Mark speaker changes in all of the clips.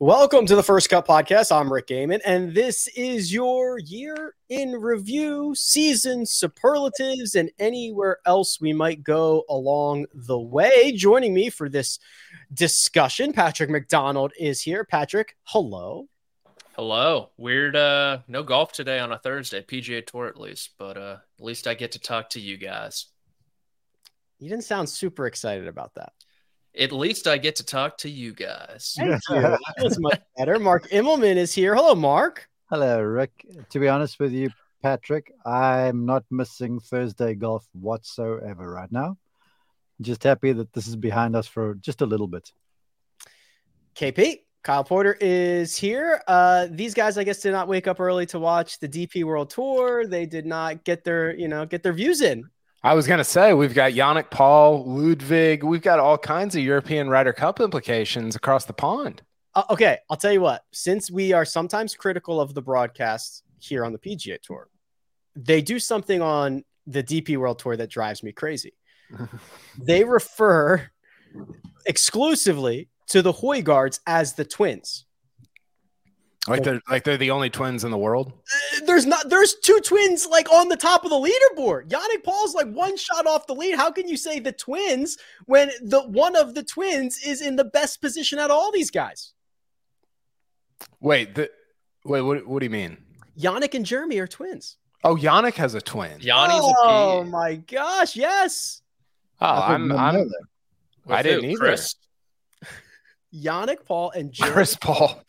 Speaker 1: Welcome to the First Cut Podcast. I'm Rick Gehman, and this is your year in review, season superlatives, and anywhere else we might go along the way. Joining me for this discussion, Patrick McDonald is here. Patrick, hello.
Speaker 2: Hello. Weird uh no golf today on a Thursday, PGA Tour at least, but uh at least I get to talk to you guys.
Speaker 1: You didn't sound super excited about that.
Speaker 2: At least I get to talk to you guys.
Speaker 1: Thank you. That was much better. Mark Immelman is here. Hello, Mark.
Speaker 3: Hello, Rick. To be honest with you, Patrick, I'm not missing Thursday golf whatsoever right now. Just happy that this is behind us for just a little bit.
Speaker 1: KP. Kyle Porter is here. Uh, these guys, I guess, did not wake up early to watch the DP World Tour. They did not get their, you know, get their views in.
Speaker 4: I was going to say we've got Yannick Paul, Ludvig. We've got all kinds of European Ryder Cup implications across the pond.
Speaker 1: Uh, okay, I'll tell you what. Since we are sometimes critical of the broadcasts here on the PGA Tour, they do something on the DP World Tour that drives me crazy. they refer exclusively to the Højgaards as the twins.
Speaker 4: Like they're like they're the only twins in the world.
Speaker 1: Uh, there's not there's two twins like on the top of the leaderboard. Yannick Paul's like one shot off the lead. How can you say the twins when the one of the twins is in the best position out of all these guys?
Speaker 4: Wait, the wait, what, what do you mean?
Speaker 1: Yannick and Jeremy are twins.
Speaker 4: Oh, Yannick has a twin.
Speaker 2: Yanni's
Speaker 1: oh
Speaker 2: a P.
Speaker 1: my gosh, yes.
Speaker 4: Oh, I'm, I'm I didn't
Speaker 2: Who,
Speaker 4: either.
Speaker 2: Chris?
Speaker 1: Yannick Paul and Jeremy
Speaker 4: Chris Paul.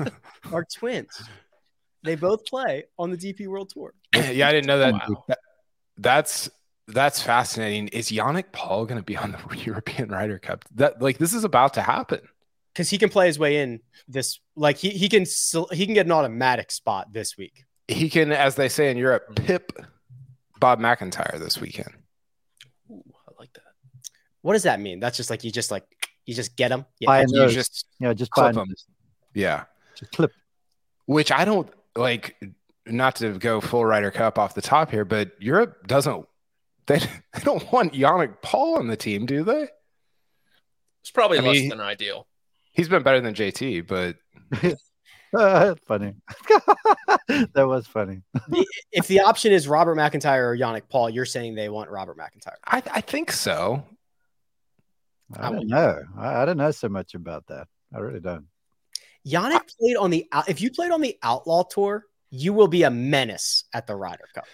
Speaker 1: are twins. They both play on the DP World Tour.
Speaker 4: yeah, I didn't know that.
Speaker 2: Wow.
Speaker 4: That's that's fascinating. Is Yannick Paul going to be on the European Ryder Cup? That like this is about to happen.
Speaker 1: Because he can play his way in this, like he he can he can get an automatic spot this week.
Speaker 4: He can, as they say in Europe, pip Bob McIntyre this weekend.
Speaker 2: Ooh, I like that.
Speaker 1: What does that mean? That's just like you just like you just get them.
Speaker 3: Buy a
Speaker 1: Yeah.
Speaker 4: You just
Speaker 3: Yeah, just buy
Speaker 4: clip him. Yeah.
Speaker 3: Just clip.
Speaker 4: which I don't like. Not to go full Ryder Cup off the top here, but Europe doesn't. They, they don't want Yannick Paul on the team, do they?
Speaker 2: It's probably
Speaker 4: I
Speaker 2: less
Speaker 4: mean-
Speaker 2: than ideal.
Speaker 4: He's been better than JT, but
Speaker 3: funny. that was funny.
Speaker 1: if the option is Robert McIntyre or Yannick Paul, you're saying they want Robert McIntyre.
Speaker 4: I, I think so.
Speaker 3: I don't know. I, I don't know so much about that. I really don't.
Speaker 1: Yannick played on the if you played on the Outlaw Tour, you will be a menace at the Ryder Cup.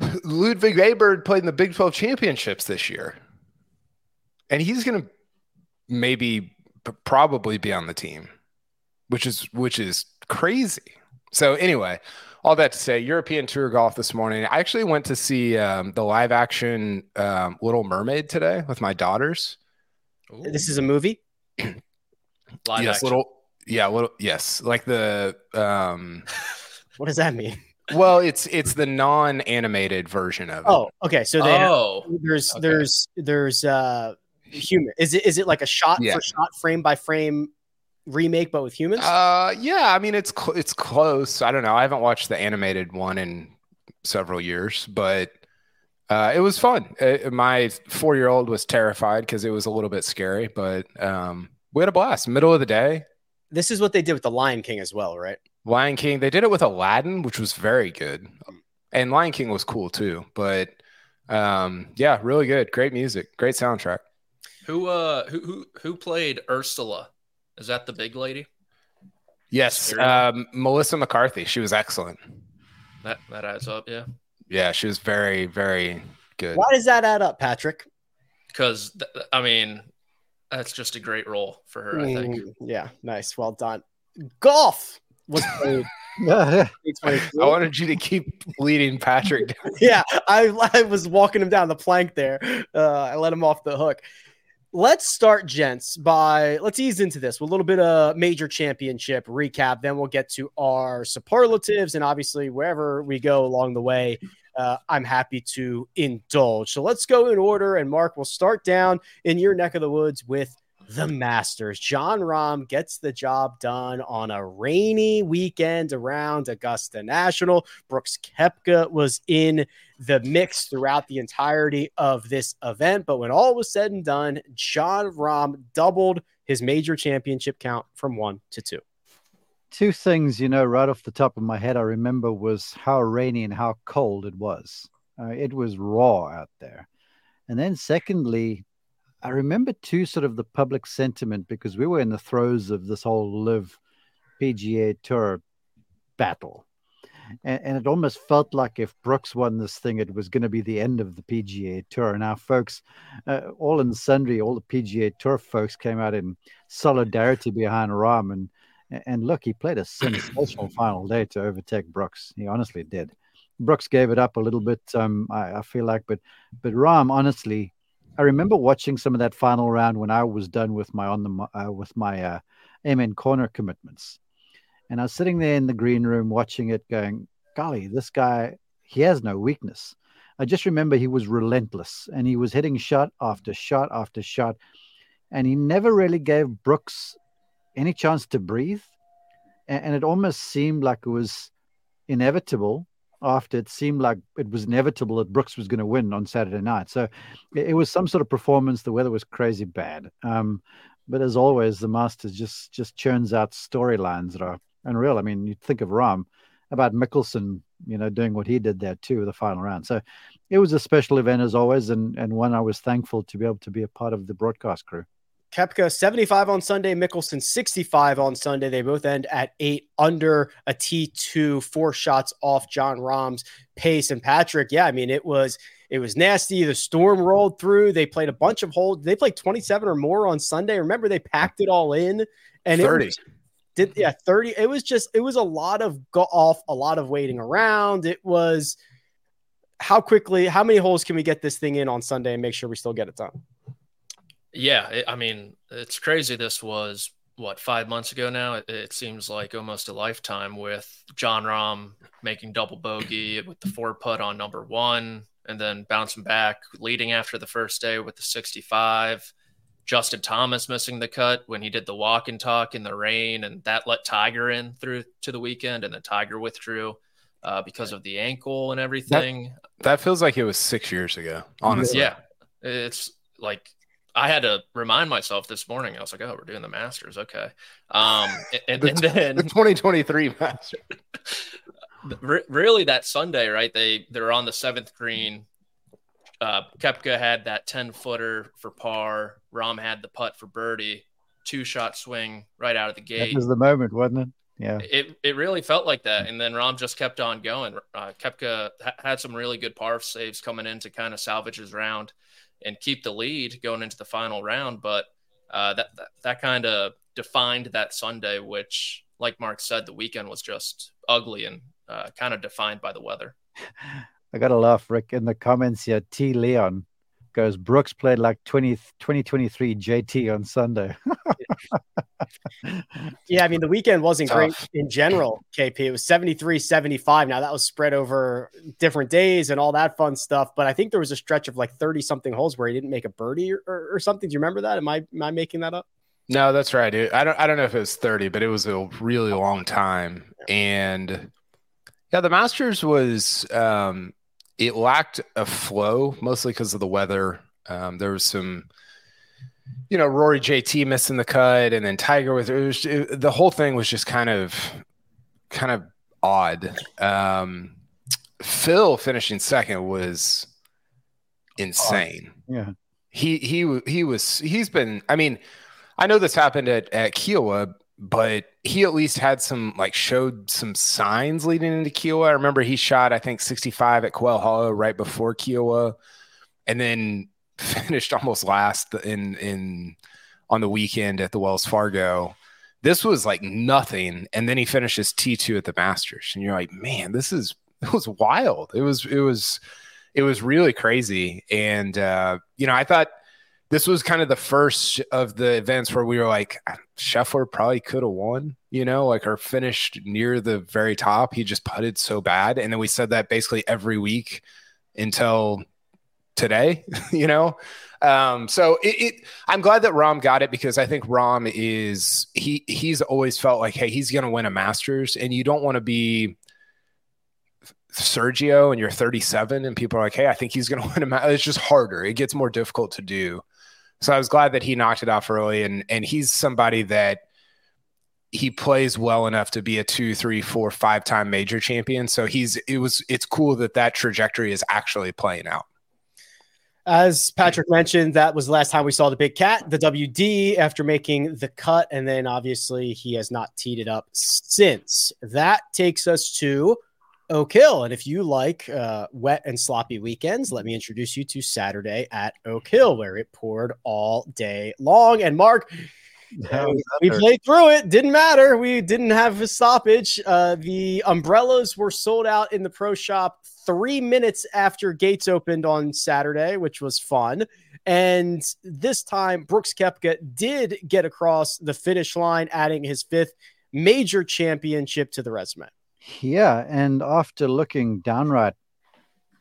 Speaker 4: Ludvig Åberg played in the Big 12 championships this year, and he's going to maybe probably be on the team, which is which is crazy. So anyway, all that to say, European Tour golf this morning. I actually went to see um, the live action um, Little Mermaid today with my daughters.
Speaker 2: Ooh,
Speaker 1: This is a movie.
Speaker 2: live
Speaker 4: yes,
Speaker 2: action.
Speaker 4: little yeah, little yes, like the um.
Speaker 1: What does that mean?
Speaker 4: Well, it's it's the non-animated version of it.
Speaker 1: Oh, okay. So they have-
Speaker 2: Oh,
Speaker 1: there's
Speaker 2: okay.
Speaker 1: there's there's uh human. Is it is it like a shot
Speaker 4: Yeah.
Speaker 1: for shot, frame by frame remake, but with humans?
Speaker 4: Uh, yeah. I mean, it's cl- it's close. I don't know. I haven't watched the animated one in several years, but uh, it was fun. Uh, my four year old was terrified because it was a little bit scary, but um, we had a blast. Middle of the day,
Speaker 1: This is what they did with the Lion King as well, right?
Speaker 4: Lion King. They did it with Aladdin, which was very good, and Lion King was cool too. But um, yeah, really good. Great music. Great soundtrack.
Speaker 2: Who uh who who who played Ursula? Is that the big lady?
Speaker 4: Yes, um, Melissa McCarthy. She was excellent.
Speaker 2: That that adds up, yeah.
Speaker 4: Yeah, she was very, very good.
Speaker 1: Why does that add up, Patrick?
Speaker 2: Because th- I mean, that's just a great role for her. I think.
Speaker 1: Mm, yeah, nice. Well done. Golf was played.
Speaker 4: I wanted you to keep leading Patrick.
Speaker 1: yeah, I, I was walking him down the plank there. Uh, I let him off the hook. Let's start, gents, by let's ease into this with a little bit of major championship recap. Then we'll get to our superlatives, and obviously, wherever we go along the way, uh, I'm happy to indulge. So let's go in order. And Mark, we'll start down in your neck of the woods with the Masters. Jon Rahm gets the job done on a rainy weekend around Augusta National. Brooks Koepka was in the mix throughout the entirety of this event. But when all was said and done, Jon Rahm doubled his major championship count from one to two.
Speaker 3: Two things, you know, right off the top of my head, I remember was how rainy and how cold it was. Uh, it was raw out there. And then, secondly, I remember too sort of the public sentiment because we were in the throes of this whole LIV PGA Tour battle. And, and it almost felt like if Brooks won this thing, it was going to be the end of the PGA Tour. Now, folks, uh, all in sundry, all the PGA Tour folks came out in solidarity behind Rahm. And, and look, he played a sensational final day to overtake Brooks. He honestly did. Brooks gave it up a little bit, um, I, I feel like, but but Rahm, honestly, I remember watching some of that final round when I was done with my on the uh, with my uh, Amen corner commitments, and I was sitting there in the green room watching it, going, "Golly, this guy, he has no weakness." I just remember he was relentless, and he was hitting shot after shot after shot, and he never really gave Brooks any chance to breathe, and, it almost seemed like it was inevitable after it seemed like it was inevitable that Brooks was going to win on Saturday night. So it, it was some sort of performance. The weather was crazy bad. Um, but as always, the Masters just just churns out storylines that are unreal. I mean, you think of Rahm about Mickelson, you know, doing what he did there too, the final round. So it was a special event as always, and and one I was thankful to be able to be a part of the broadcast crew.
Speaker 1: Koepka 75 on Sunday, Mickelson 65 on Sunday. They both end at eight under a T2, four shots off Jon Rahm's pace. And Patrick, yeah, I mean, it was it was nasty. The storm rolled through. They played a bunch of holes. They played 27 or more on Sunday. Remember, they packed it all in and
Speaker 4: 30.
Speaker 1: it was, did mm-hmm. yeah 30. It was just it was a lot of golf, a lot of waiting around. It was how quickly, how many holes can we get this thing in on Sunday and make sure we still get it done?
Speaker 2: Yeah, it, I mean, it's crazy. This was what five months ago now. It, it seems like almost a lifetime with Jon Rahm making double bogey with the four putt on number one, and then bouncing back, leading after the first day with the 65. Justin Thomas missing the cut when he did the walk and talk in the rain, and that let Tiger in through to the weekend, and then Tiger withdrew uh, because of the ankle and everything.
Speaker 4: That feels like it was six years ago, honestly.
Speaker 2: Yeah, it's like I had to remind myself this morning. I was like, "Oh, we're doing the Masters, okay." Um, and, and
Speaker 4: The
Speaker 2: then
Speaker 4: 2023 Masters.
Speaker 2: really that Sunday, right? They they're on the seventh green. Uh, Koepka had that ten footer for par. Rahm had the putt for birdie. Two shot swing right out of the gate.
Speaker 3: That was the moment, wasn't it? Yeah.
Speaker 2: It it really felt like that, and then Rahm just kept on going. Uh, Koepka ha- had some really good par saves coming in to kind of salvage his round and keep the lead going into the final round. But uh, that that, that kind of defined that Sunday, which, like Mark said, the weekend was just ugly and uh, kind of defined by the weather.
Speaker 3: I got to laugh, Rick. In the comments here, T. Leon goes, Brooks played like 20, 2023 JT on Sunday.
Speaker 1: Yeah, I mean, the weekend wasn't great in general, KP. It was 73 75. Now, that was spread over different days and all that fun stuff. But I think there was a stretch of like 30 something holes where he didn't make a birdie or, or, or something. Do you remember that? Am I, am I making that up?
Speaker 4: No, that's right. It, I don't. I don't know if it was 30, but it was a really long time. And yeah, the Masters was. Um, it lacked a flow, mostly because of the weather. Um, there was some you know, Rory JT missing the cut, and then Tiger with it was it, the whole thing was just kind of kind of odd. Um, Phil finishing second was insane.
Speaker 3: Yeah.
Speaker 4: He he he was he's been. I mean, I know this happened at at Kiawah, but he at least had some like showed some signs leading into Kiawah. I remember he shot I think 65 at Quail Hollow right before Kiawah, and then finished almost last in in on the weekend at the Wells Fargo. This was like nothing, and then he finishes T two at the Masters, and you're like, man, this is it was wild. It was it was it was really crazy, and uh, you know I thought this was kind of the first of the events where we were like, Scheffler probably could have won, you know, like or finished near the very top. He just putted so bad. And then we said that basically every week until today, you know. Um, so it, it, I'm glad that Rahm got it because I think Rahm is he he's always felt like, hey, he's gonna win a Masters, and you don't want to be Sergio and you're 37 and people are like, hey, I think he's gonna win a Masters. It's just harder. It gets more difficult to do. So I was glad that he knocked it off early, and and he's somebody that he plays well enough to be a two, three, four, five time major champion. So he's it was it's cool that that trajectory is actually playing out.
Speaker 1: As Patrick mentioned, that was the last time we saw the big cat, the WD, after making the cut. And then obviously he has not teed it up since. That takes us to Oak Hill. And if you like uh, wet and sloppy weekends, let me introduce you to Saturday at Oak Hill, where it poured all day long. And Mark, we played through it. Didn't matter. We didn't have a stoppage. Uh, the umbrellas were sold out in the pro shop three minutes after gates opened on Saturday, which was fun. And this time, Brooks Koepka did get across the finish line, adding his fifth major championship to the resume.
Speaker 3: Yeah, and after looking downright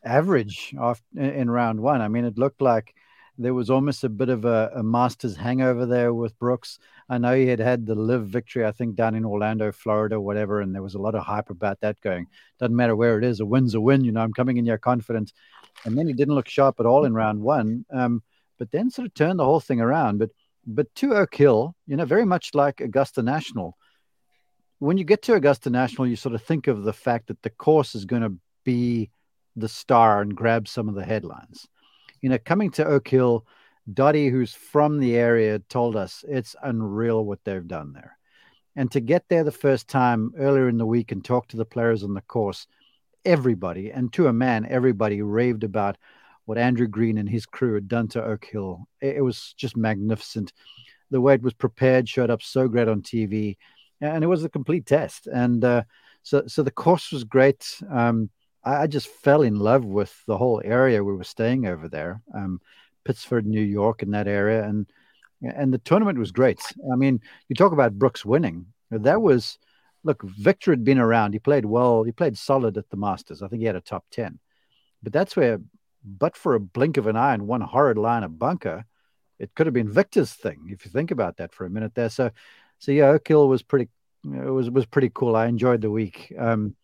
Speaker 3: average in round one, I mean, it looked like there was almost a bit of a, a Masters hangover there with Brooks. I know he had had the LIV victory, I think, down in Orlando, Florida, whatever, and there was a lot of hype about that going. Doesn't matter where it is, a win's a win. You know, I'm coming in here confident. And then he didn't look sharp at all in round one, um, but then sort of turned the whole thing around. But but to Oak Hill, you know, very much like Augusta National, when you get to Augusta National, you sort of think of the fact that the course is going to be the star and grab some of the headlines. You know, coming to Oak Hill, Dottie, who's from the area, told us it's unreal what they've done there. And to get there the first time earlier in the week and talk to the players on the course, everybody, and to a man, everybody raved about what Andrew Green and his crew had done to Oak Hill. It, was just magnificent. The way it was prepared showed up so great on TV and it was a complete test. And uh, so, so the course was great. Um, I, I, just fell in love with the whole area we were staying over there, um, Pittsford, New York, in that area, and and the tournament was great. I mean, you talk about Brooks winning. That was look. Viktor had been around. He played well. He played solid at the Masters. I think he had a top ten. But that's where, but for a blink of an eye and one horrid line of bunker, it could have been Viktor's thing if you think about that for a minute there. So so yeah, Oak Hill was pretty it was was pretty cool. I enjoyed the week. Um,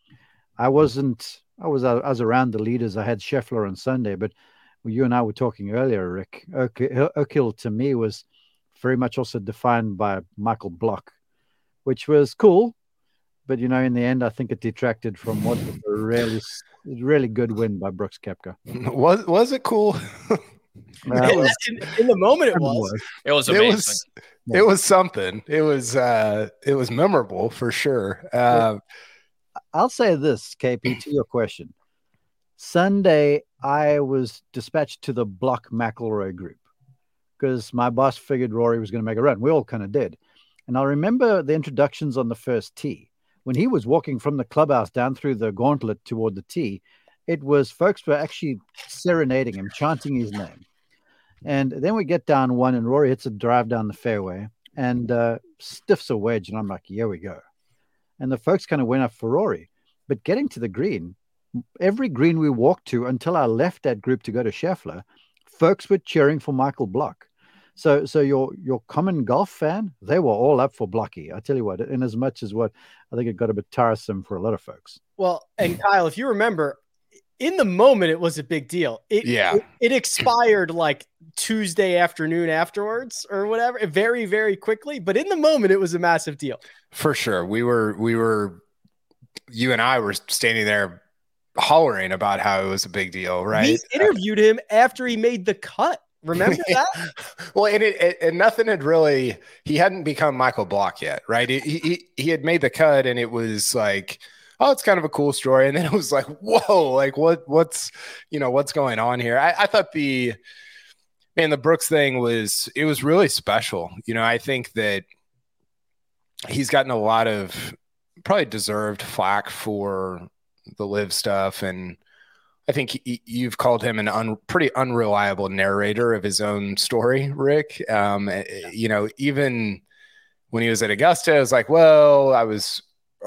Speaker 3: I wasn't I was I was around the leaders. I had Scheffler on Sunday, but you and I were talking earlier, Rick. Oak, Oak Hill to me was very much also defined by Michael Block, which was cool. But you know, in the end, I think it detracted from what was a really, really good win by Brooks Koepka.
Speaker 4: Was was it cool?
Speaker 1: Uh, in, in, the moment, it was.
Speaker 2: It was amazing.
Speaker 4: It was, yeah. it was something. It was uh, it was memorable for sure. Uh,
Speaker 3: I'll say this, KP, to your question. Sunday, I was dispatched to the Block McIlroy group because my boss figured Rory was going to make a run. We all kind of did. And I remember the introductions on the first tee. When he was walking from the clubhouse down through the gauntlet toward the tee, it was folks were actually serenading him, chanting his name. And then we get down one, and Rory hits a drive down the fairway and uh, stiffs a wedge. And I'm like, here we go. And the folks kind of went up for Rory. But getting to the green, every green we walked to until I left that group to go to Scheffler, folks were cheering for Michael Block. So, so your your common golf fan, they were all up for Blocky. I tell you what, in as much as what I think it got a bit tiresome for a lot of folks.
Speaker 1: Well, and Kyle, if you remember, in the moment it was a big deal. It,
Speaker 4: Yeah.
Speaker 1: it, it expired like Tuesday afternoon afterwards or whatever, very very quickly. But in the moment, it was a massive deal.
Speaker 4: For sure. We were we were you and I were standing there hollering about how it was a big deal, right?
Speaker 1: We interviewed him after he made the cut. Remember that?
Speaker 4: well, and it, it, and nothing had really he hadn't become Michael Block yet, right? He, he he had made the cut, and it was like, oh, it's kind of a cool story, and then it was like, whoa, like what what's you know what's going on here? I, I thought the man the Brooks thing was it was really special. You know, I think that he's gotten a lot of probably deserved flack for the LIV stuff and I think y- you've called him an un, pretty unreliable narrator of his own story, Rick. Um, eh, you know, even when he was at Augusta, I was like, well, I was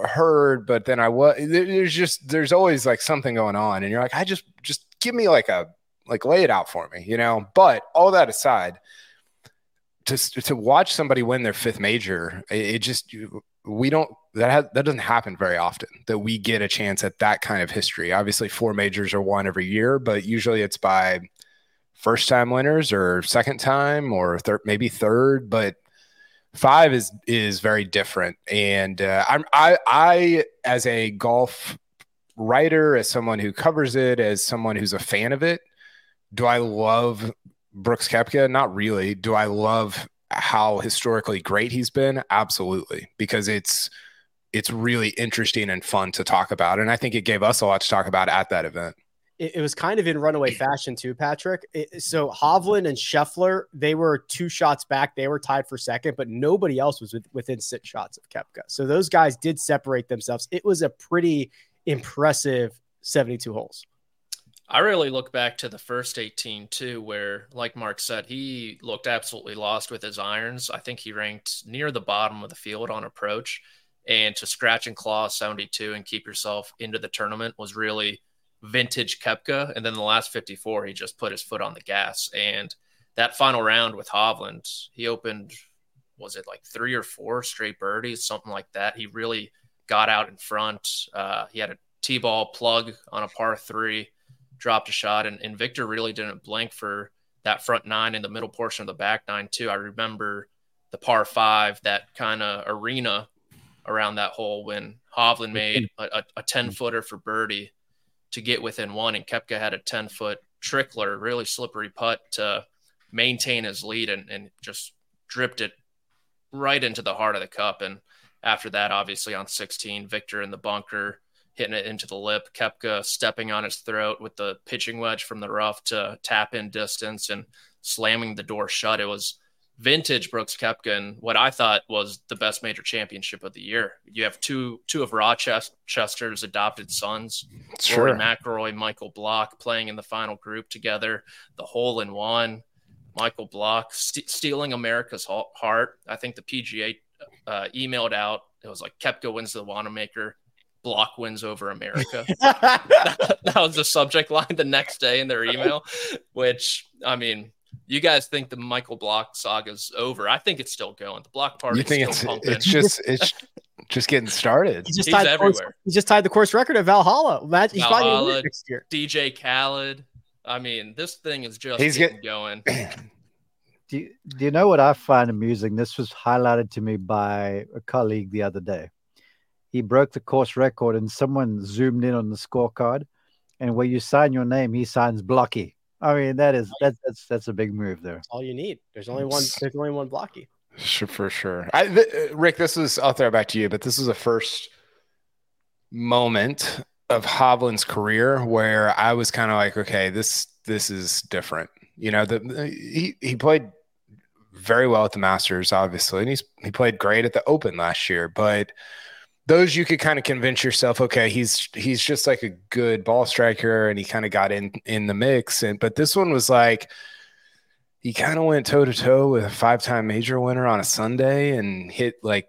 Speaker 4: heard, but then I was. There's just there's always like something going on, and you're like, I just just give me like a like lay it out for me, you know. But all that aside, to to watch somebody win their fifth major, it, it just we don't that has, that doesn't happen very often that we get a chance at that kind of history. Obviously, four majors are won every year, but usually it's by first time winners or second time or third, maybe third. But five is is very different. And uh, I'm I I as a golf writer, as someone who covers it, as someone who's a fan of it, do I love Brooks Koepka? Not really. Do I love how historically great he's been? Absolutely, because it's it's really interesting and fun to talk about, and I think it gave us a lot to talk about at that event.
Speaker 1: It, it was kind of in runaway fashion too, Patrick. It, so Hovland and Scheffler, they were two shots back. They were tied for second, but nobody else was with, within six shots of Koepka. So those guys did separate themselves. It was a pretty impressive 72 holes.
Speaker 2: I really look back to the first 18 too, where, like Mark said, he looked absolutely lost with his irons. I think he ranked near the bottom of the field on approach. And to scratch and claw 72 and keep yourself into the tournament was really vintage Koepka. And then the last 54, he just put his foot on the gas. And that final round with Hovland, he opened, was it like three or four straight birdies, something like that. He really got out in front. Uh, he had a T ball plug on a par three dropped a shot, and, and Viktor really didn't blink for that front nine in the middle portion of the back nine too. I remember the par five, that kind of arena around that hole when Hovland made a, a 10 footer for birdie to get within one, and Koepka had a 10 foot trickler, really slippery putt to maintain his lead and, and just dripped it right into the heart of the cup. And after that, obviously on 16, Viktor in the bunker hitting it into the lip. Koepka stepping on his throat with the pitching wedge from the rough to tap in distance and slamming the door shut. It was vintage Brooks Koepka and what I thought was the best major championship of the year. You have two two of Rochester's adopted sons,
Speaker 4: Sure.
Speaker 2: Rory McIlroy, Michael Block playing in the final group together. The hole in one, Michael Block st- stealing America's heart. I think the PGA uh, emailed out. It was like Koepka wins the Wanamaker. Block wins over America. that, that was the subject line the next day in their email, which I mean, you guys think the Michael Block saga's over. I think it's still going. The Block party
Speaker 4: You think
Speaker 2: still
Speaker 4: it's
Speaker 2: pumping.
Speaker 4: it's just it's just getting started.
Speaker 1: He just
Speaker 2: He's
Speaker 1: tied the course,
Speaker 2: everywhere.
Speaker 1: he just tied the course record at Valhalla. Imagine, he's probably gonna win
Speaker 2: Valhalla.
Speaker 1: it next year.
Speaker 2: DJ Khaled. I mean, this thing is just
Speaker 4: He's
Speaker 2: getting going.
Speaker 3: Do you, do you know what I find amusing? This was highlighted to me by a colleague the other day. He broke the course record, and someone zoomed in on the scorecard, and where you sign your name, he signs Blocky. I mean, that is that's that's that's a big move there.
Speaker 1: All you need. There's only one. There's only one blocky.
Speaker 4: Sure, for sure. I, th- uh, Rick, this is, I'll throw it back to you, but this is the first moment of Hovland's career where I was kind of like, okay, this, this is different. You know, the, the- he, he played very well at the Masters, obviously, and he's, he played great at the Open last year, but those you could kind of convince yourself, okay, he's, he's just like a good ball striker and he kind of got in, in the mix. And, but this one was like, he kind of went toe to toe with a five time major winner on a Sunday and hit like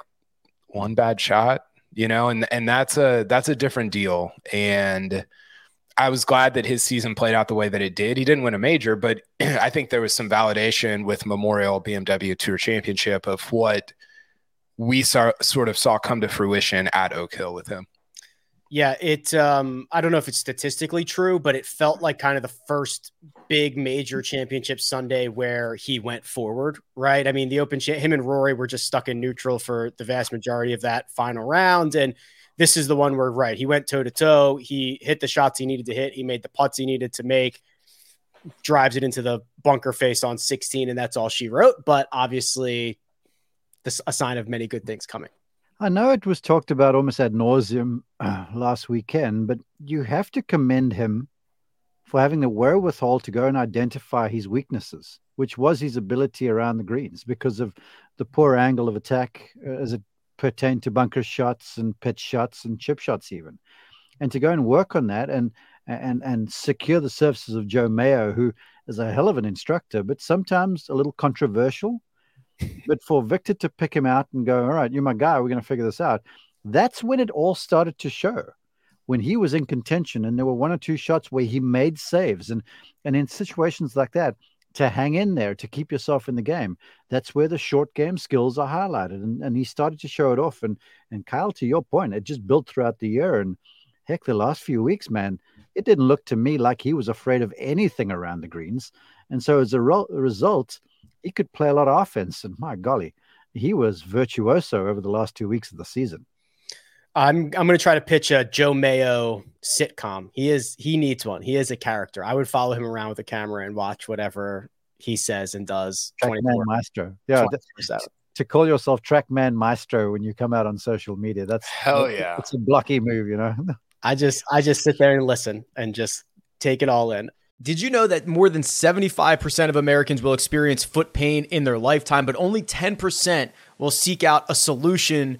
Speaker 4: one bad shot, you know, and and that's a that's a different deal. And I was glad that his season played out the way that it did. He didn't win a major, but I think there was some validation with Memorial BMW Tour Championship of what we saw sort of saw come to fruition at Oak Hill with him.
Speaker 1: Yeah, it um I don't know if it's statistically true, but it felt like kind of the first big major championship Sunday where he went forward, right? I mean, the open cha- him and Rory were just stuck in neutral for the vast majority of that final round and this is the one where right, he went toe to toe, he hit the shots he needed to hit, he made the putts he needed to make, drives it into the bunker face on 16 and that's all she wrote, but obviously a sign of many good things coming.
Speaker 3: I know it was talked about almost ad nauseum uh, last weekend, but you have to commend him for having the wherewithal to go and identify his weaknesses, which was his ability around the greens because of the poor angle of attack uh, as it pertained to bunker shots and pitch shots and chip shots, even. And to go and work on that and and and secure the services of Joe Mayo, who is a hell of an instructor, but sometimes a little controversial but for Viktor to pick him out and go, all right, you're my guy, we're going to figure this out. That's when it all started to show. When he was in contention, and there were one or two shots where he made saves, and and in situations like that, to hang in there, to keep yourself in the game, that's where the short game skills are highlighted. And, and he started to show it off. And and Kyle, to your point, it just built throughout the year. And heck, the last few weeks, man, it didn't look to me like he was afraid of anything around the greens. And so as a result, he could play a lot of offense. And my golly, he was virtuoso over the last two weeks of the season.
Speaker 1: I'm I'm going to try to pitch a Joe Mayo sitcom. He is he needs one. He is a character. I would follow him around with a camera and watch whatever he says and does.
Speaker 3: Trackman Maestro. Yeah, to call yourself Trackman Maestro when you come out on social media. That's
Speaker 4: hell yeah.
Speaker 3: It's a blocky move, you know.
Speaker 1: I just I just sit there and listen and just take it all in.
Speaker 5: Did you know that more than 75% of Americans will experience foot pain in their lifetime, but only 10% will seek out a solution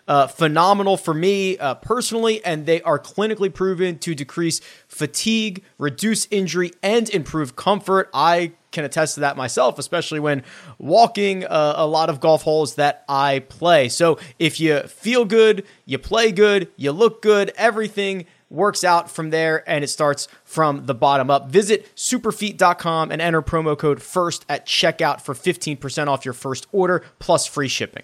Speaker 5: uh, phenomenal for me uh, personally, and they are clinically proven to decrease fatigue, reduce injury, and improve comfort. I can attest to that myself, especially when walking uh, a lot of golf holes that I play. So if you feel good, you play good, you look good, everything works out from there and it starts from the bottom up. Visit superfeet.com and enter promo code FIRST at checkout for 15% off your first order plus free shipping.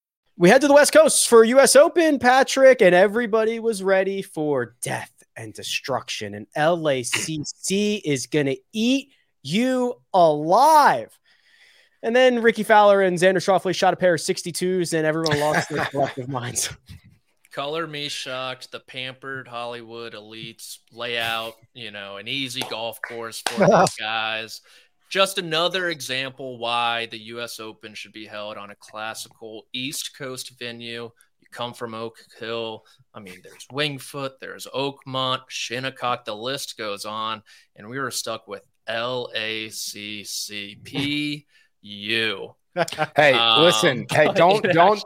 Speaker 1: We head to the West Coast for US Open, Patrick, and everybody was ready for death and destruction. And LACC is going to eat you alive. And then Rickie Fowler and Xander Schauffele shot a pair of 62s, and everyone lost their collective minds.
Speaker 2: Color me shocked. The pampered Hollywood elites lay out, you know, an easy golf course for these guys just another example why the US Open should be held on a classical East Coast venue. You come from Oak Hill. I mean, there's Winged Foot, there's Oakmont, Shinnecock, the list goes on. And we were stuck with LACCPU.
Speaker 4: Hey, um, listen. Hey, don't don't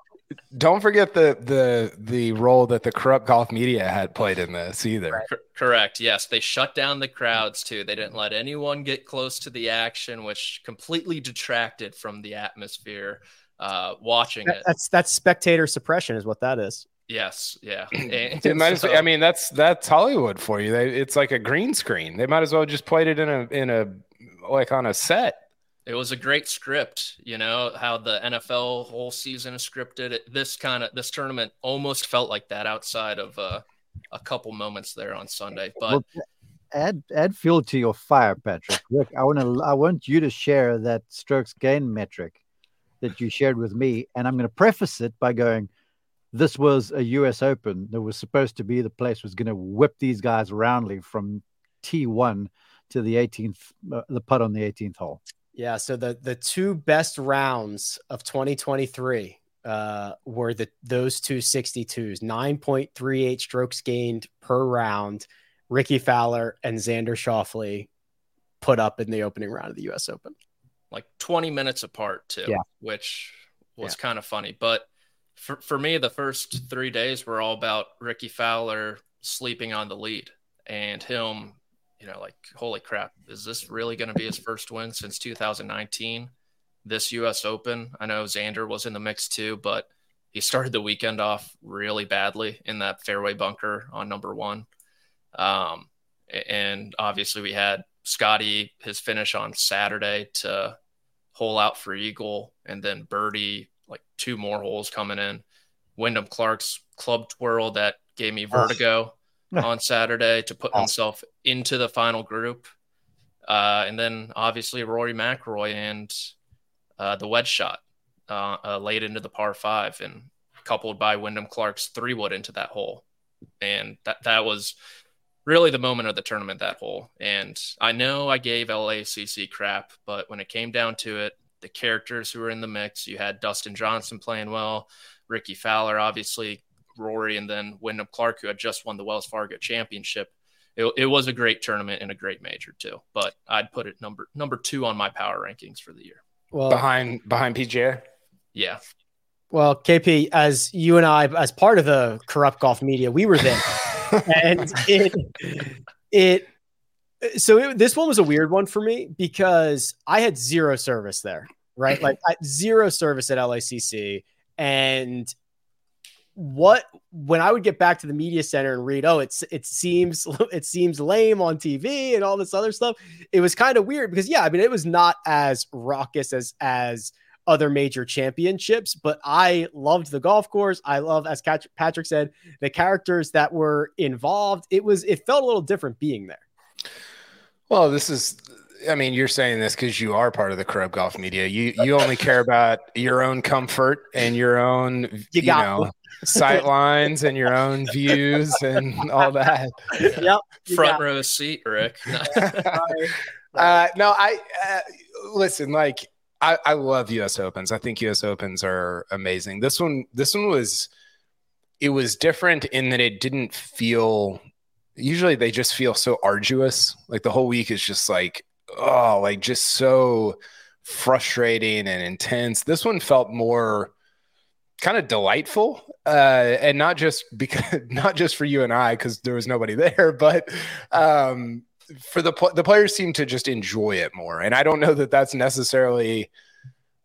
Speaker 4: don't forget the the the role that the corrupt golf media had played in this either.
Speaker 2: correct. Yes, they shut down the crowds too. They didn't let anyone get close to the action, which completely detracted from the atmosphere. Uh, watching
Speaker 1: that,
Speaker 2: it.
Speaker 1: That's that's spectator suppression, is what that is.
Speaker 2: Yes, yeah.
Speaker 4: And, might so, as well, I mean, that's that's Hollywood for you. They, it's like a green screen. They might as well just played it in a in a like on a set
Speaker 2: it was a great script you know how the nfl whole season is scripted it, this kind of this tournament almost felt like that outside of uh, a couple moments there on sunday but well,
Speaker 3: add add fuel to your fire patrick look i want to i want you to share that strokes gain metric that you shared with me and i'm going to preface it by going this was a US Open that was supposed to be the place was going to whip these guys roundly from T1 to the 18th, uh, the putt on the 18th hole.
Speaker 1: Yeah. So the the two best rounds of 2023 uh, were the those two 62s, 9.38 strokes gained per round. Rickie Fowler and Xander Schauffele put up in the opening round of the U.S. Open.
Speaker 2: Like 20 minutes apart too,
Speaker 1: Yeah.
Speaker 2: which was
Speaker 1: Yeah.
Speaker 2: kind of funny. But for, for me, the first three days were all about Rickie Fowler sleeping on the lead and him, you know, like, holy crap, is this really going to be his first win since 2019? This U.S. Open. I know Xander was in the mix too, but he started the weekend off really badly in that fairway bunker on number one. Um, and obviously we had Scotty his finish on Saturday to hole out for eagle, and then birdie like two more holes coming in. Wyndham Clark's club twirl that gave me vertigo on Saturday to put himself into the final group, uh, and then obviously Rory McIlroy and uh, the wedge shot uh, uh, late into the par five, and coupled by Wyndham Clark's three wood into that hole, and that that was really the moment of the tournament that hole. And I know I gave LACC crap, but when it came down to it, the characters who were in the mix, you had Dustin Johnson playing well, Rickie Fowler, obviously, Rory, and then Wyndham Clark, who had just won the Wells Fargo Championship. It, it was a great tournament and a great major too, but I'd put it number number two on my power rankings for the year.
Speaker 1: Well,
Speaker 4: behind behind PGA.
Speaker 2: Yeah,
Speaker 1: well, KP, as you and I, as part of the corrupt golf media, we were there, and it, it. So it, this one was a weird one for me because I had zero service there, right? Like I, zero service at LACC, and what when I would get back to the media center and read, oh, it's it seems it seems lame on TV and all this other stuff. It was kind of weird because yeah, I mean it was not as raucous as as other major championships, but I loved the golf course. I love, as Patrick said, the characters that were involved. It was it felt a little different being there.
Speaker 4: Well, this is. I mean, you're saying this because you are part of the corrupt golf media. You you only care about your own comfort and your own, you,
Speaker 1: got
Speaker 4: know, sight lines and your own views and all that.
Speaker 1: Yep.
Speaker 2: front
Speaker 1: got-
Speaker 2: row seat, Rick.
Speaker 4: uh, no, I uh, listen. Like, I, I love U.S. Opens. I think U.S. Opens are amazing. This one, this one was, it was different in that it didn't feel. Usually, they just feel so arduous. Like the whole week is just like, oh, like just so frustrating and intense. This one felt more kind of delightful uh and not just because not just for you and I because there was nobody there but um for the the players seem to just enjoy it more and I don't know that that's necessarily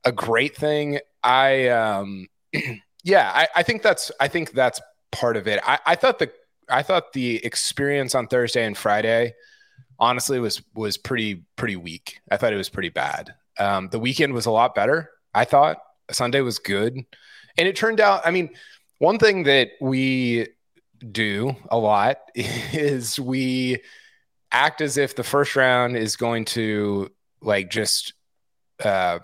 Speaker 4: a great thing. I um yeah I, I think that's I think that's part of it. I, I thought the I thought the experience on Thursday and Friday honestly was was pretty pretty weak. I thought it was pretty bad. Um the weekend was a lot better I thought. Sunday was good and it turned out, I mean, one thing that we do a lot is we act as if the first round is going to like just uh,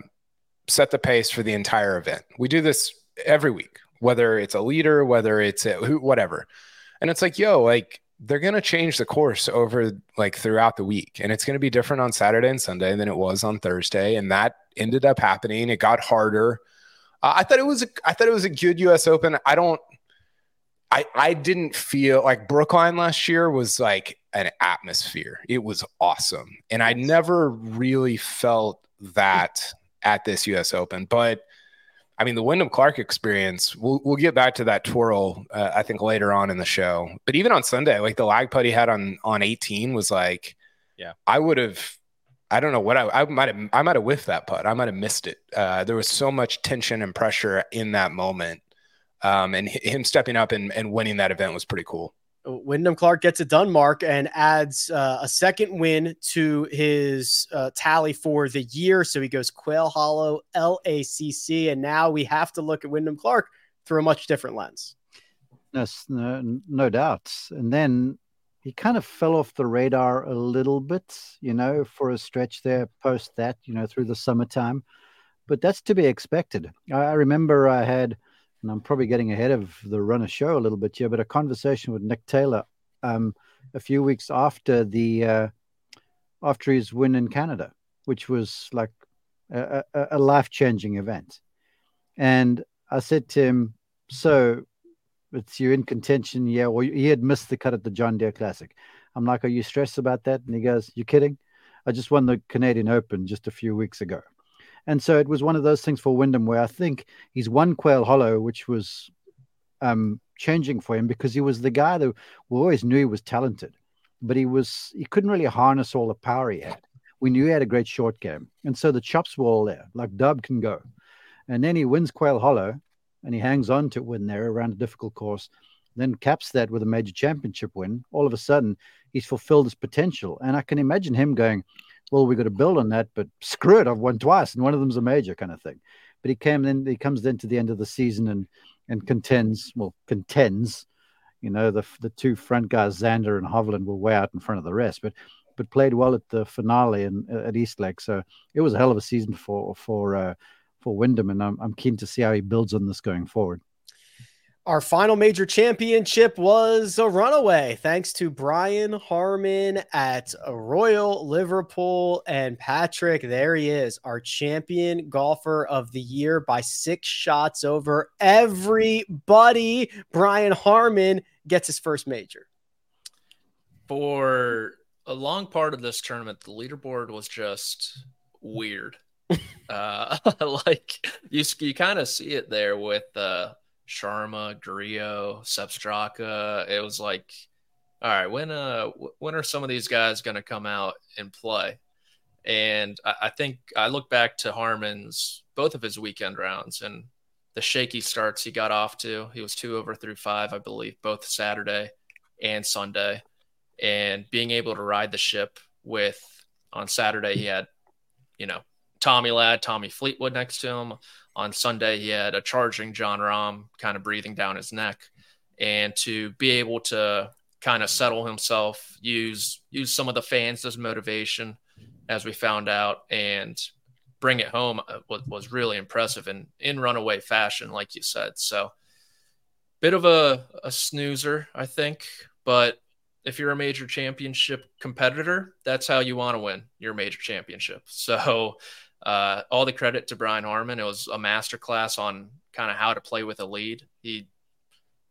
Speaker 4: set the pace for the entire event. We do this every week, whether it's a leader, whether it's a, whatever. And it's like, yo, like they're going to change the course over like throughout the week. And it's going to be different on Saturday and Sunday than it was on Thursday. And that ended up happening. It got harder. Uh, I thought it was a, I thought it was a good U.S. Open. I don't. I I didn't feel like Brookline last year was like an atmosphere. It was awesome, and I never really felt that at this U.S. Open. But I mean, the Wyndham Clark experience. We'll we'll get back to that twirl. Uh, I think later on in the show. But even on Sunday, like the lag putt he had on on 18 was like,
Speaker 5: Yeah.
Speaker 4: I would have. I don't know what I, I might have I might have whiffed that putt. I might have missed it. Uh, there was so much tension and pressure in that moment, um, and h- him stepping up and, and winning that event was pretty cool.
Speaker 1: Wyndham Clark gets it done, Mark, and adds uh, a second win to his uh, tally for the year. So he goes Quail Hollow, LACC, and now we have to look at Wyndham Clark through a much different lens.
Speaker 3: Yes, no, no doubts. And then he kind of fell off the radar a little bit, you know, for a stretch there post that, you know, through the summertime. But that's to be expected. I, I remember I had and I'm probably getting ahead of the runner show a little bit here, but a conversation with Nick Taylor um, a few weeks after the uh, after his win in Canada, which was like a, a, a life changing event. And I said to him, "So, it's you're in contention, yeah?" Well, he had missed the cut at the John Deere Classic. I'm like, "Are you stressed about that?" And he goes, you're kidding? I just won the Canadian Open just a few weeks ago." And so it was one of those things for Wyndham where I think he's won Quail Hollow, which was um, changing for him because he was the guy that we always knew he was talented, but he was he couldn't really harness all the power he had. We knew he had a great short game, and so the chops were all there. Like Dub can go, and then he wins Quail Hollow, and he hangs on to win there around a difficult course. Then caps that with a major championship win. All of a sudden, he's fulfilled his potential, and I can imagine him going, well, we've got to build on that, but screw it, I've won twice, and one of them's a major kind of thing. But he came then, he comes then to the end of the season and and contends, well, contends. You know, the the two front guys, Xander and Hovland, were way out in front of the rest, but but played well at the finale and at East Lake. So it was a hell of a season for for uh, for Wyndham, and I'm I'm keen to see how he builds on this going forward.
Speaker 1: Our final major championship was a runaway thanks to Brian Harman at Royal Liverpool. And Patrick, there he is, our champion golfer of the year by six shots over everybody. Brian Harman gets his first major.
Speaker 2: For a long part of this tournament, the leaderboard was just weird. Uh, like you, you kind of see it there with uh, Sharma, Grillo, Straka. It was like, all right, when uh when are some of these guys going to come out and play? And I, I, think I look back to Harman's both of his weekend rounds and the shaky starts he got off to. He was two over through five, I believe, both Saturday and Sunday. And being able to ride the ship with on Saturday, he had, you know, Tommy Ladd, Tommy Fleetwood next to him. On Sunday, he had a charging Jon Rahm kind of breathing down his neck. And to be able to kind of settle himself, use use some of the fans as motivation, as we found out, and bring it home uh, was, was really impressive and in runaway fashion, like you said. So, bit of a, a snoozer, I think. But if you're a major championship competitor, that's how you want to win your major championship. So, uh, all the credit to Brian Harman. It was a masterclass on kind of how to play with a lead. He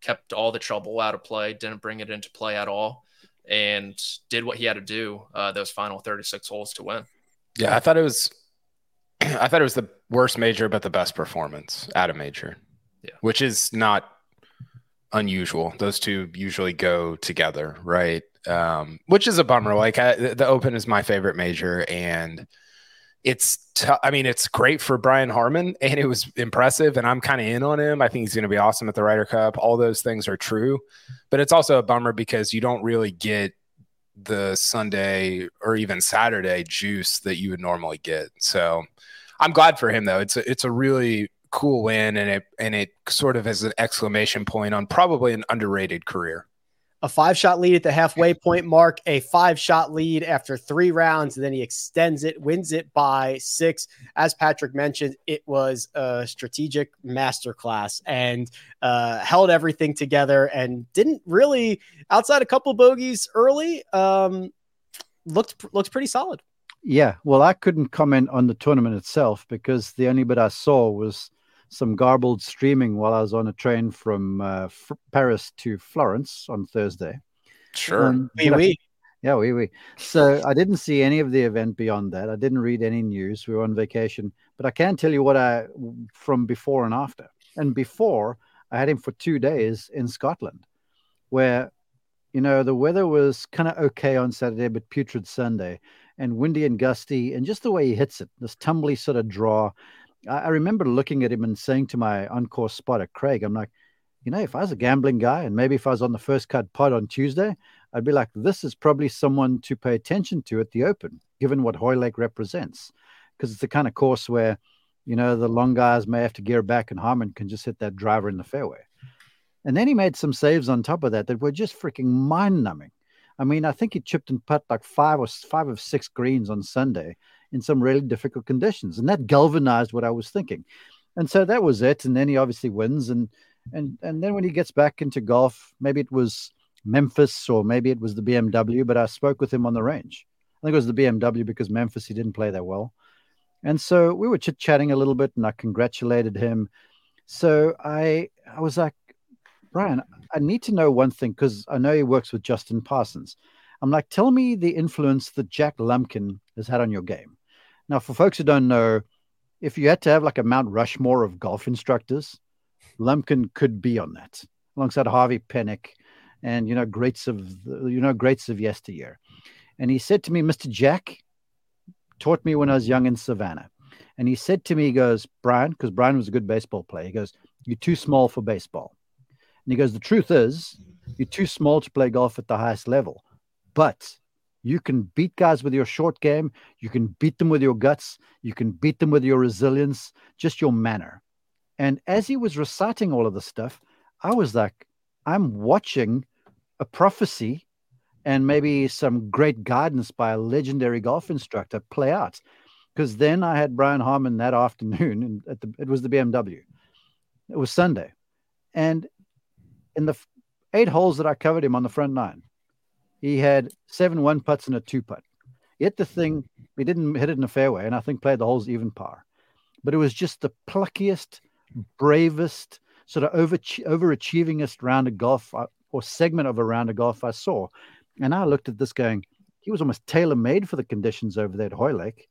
Speaker 2: kept all the trouble out of play, didn't bring it into play at all, and did what he had to do uh, those final 36 holes to win.
Speaker 4: Yeah, I thought it was. I thought it was the worst major, but the best performance at a major.
Speaker 2: Yeah,
Speaker 4: which is not unusual. Those two usually go together, right? Um, which is a bummer. Like I, the Open is my favorite major, and it's t- I mean it's great for Brian Harman and it was impressive and I'm kind of in on him. I think he's going to be awesome at the Ryder Cup. All those things are true, but it's also a bummer because you don't really get the Sunday or even Saturday juice that you would normally get. So I'm glad for him though. It's a, it's a really cool win and it and it sort of is an exclamation point on probably an underrated career
Speaker 1: a five shot lead at the halfway point mark, a five shot lead after three rounds, and then he extends it, wins it by six. As Patrick mentioned, it was a strategic masterclass and uh, held everything together and didn't really, outside a couple bogeys early, um, looked looked pretty solid.
Speaker 3: Yeah, well, I couldn't comment on the tournament itself because the only bit I saw was some garbled streaming while I was on a train from uh, F- Paris to Florence on Thursday.
Speaker 4: Sure. Um,
Speaker 1: oui, oui.
Speaker 3: Yeah, oui, oui. So I didn't see any of the event beyond that. I didn't read any news. We were on vacation, but I can tell you what I from before and after. And before, I had him for two days in Scotland, where you know the weather was kind of okay on Saturday, but putrid Sunday, and windy and gusty, and just the way he hits it, this tumbly sort of draw. I, remember looking at him and saying to my on-course spotter, Craig, I'm like, you know, if I was a gambling guy and maybe if I was on the first cut pod on Tuesday, I'd be like, this is probably someone to pay attention to at the Open, given what Hoylake represents. Because it's the kind of course where, you know, the long guys may have to gear back and Harman can just hit that driver in the fairway. And then he made some saves on top of that that were just freaking mind numbing. I mean, I think he chipped and putt like five or five of six greens on Sunday in some really difficult conditions. And that galvanized what I was thinking. And so that was it. And then he obviously wins. And and and then when he gets back into golf, maybe it was Memphis or maybe it was the BMW, but I spoke with him on the range. I think it was the BMW because Memphis he didn't play that well. And so we were chit chatting a little bit and I congratulated him. So I I was like, Brian, I need to know one thing because I know he works with Justin Parsons. I'm like, tell me the influence that Jack Lumpkin has had on your game. Now, for folks who don't know, if you had to have like a Mount Rushmore of golf instructors, Lumpkin could be on that alongside Harvey Penick and you know greats of you know greats of yesteryear. And he said to me, Mr. Jack taught me when I was young in Savannah. And he said to me, he goes, Brian, because Brian was a good baseball player. He goes, You're too small for baseball. And he goes, The truth is, you're too small to play golf at the highest level. But you can beat guys with your short game. You can beat them with your guts. You can beat them with your resilience, just your manner. And as he was reciting all of this stuff, I was like, I'm watching a prophecy and maybe some great guidance by a legendary golf instructor play out. Because then I had Brian Harman that afternoon, and the, it was the BMW. It was Sunday, and in the eight holes that I covered him on the front nine, he had seven one putts and a two putt. Hit the thing, he didn't hit it in a fairway, and I think played the holes even par. But it was just the pluckiest, bravest, sort of over overachievingest round of golf uh, or segment of a round of golf I saw. And I looked at this going, he was almost tailor made for the conditions over there at Hoylake.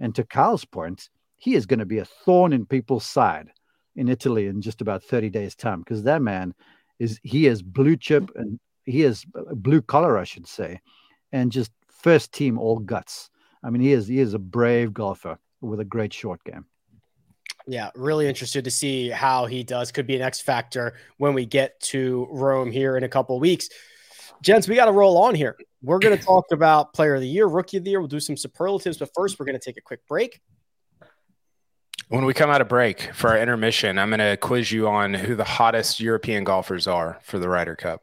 Speaker 3: And to Kyle's point, he is going to be a thorn in people's side in Italy in just about 30 days' time because that man is, he is blue chip and he is blue collar, I should say, and just first team all guts. I mean, he is, he is a brave golfer with a great short game.
Speaker 1: Yeah, really interested to see how he does. Could be an X factor when we get to Rome here in a couple weeks. Gents, we got to roll on here. We're going to talk about player of the year, rookie of the year. We'll do some superlatives, but first, we're going to take a quick break.
Speaker 4: When we come out of break for our intermission, I'm going to quiz you on who the hottest European golfers are for the Ryder Cup.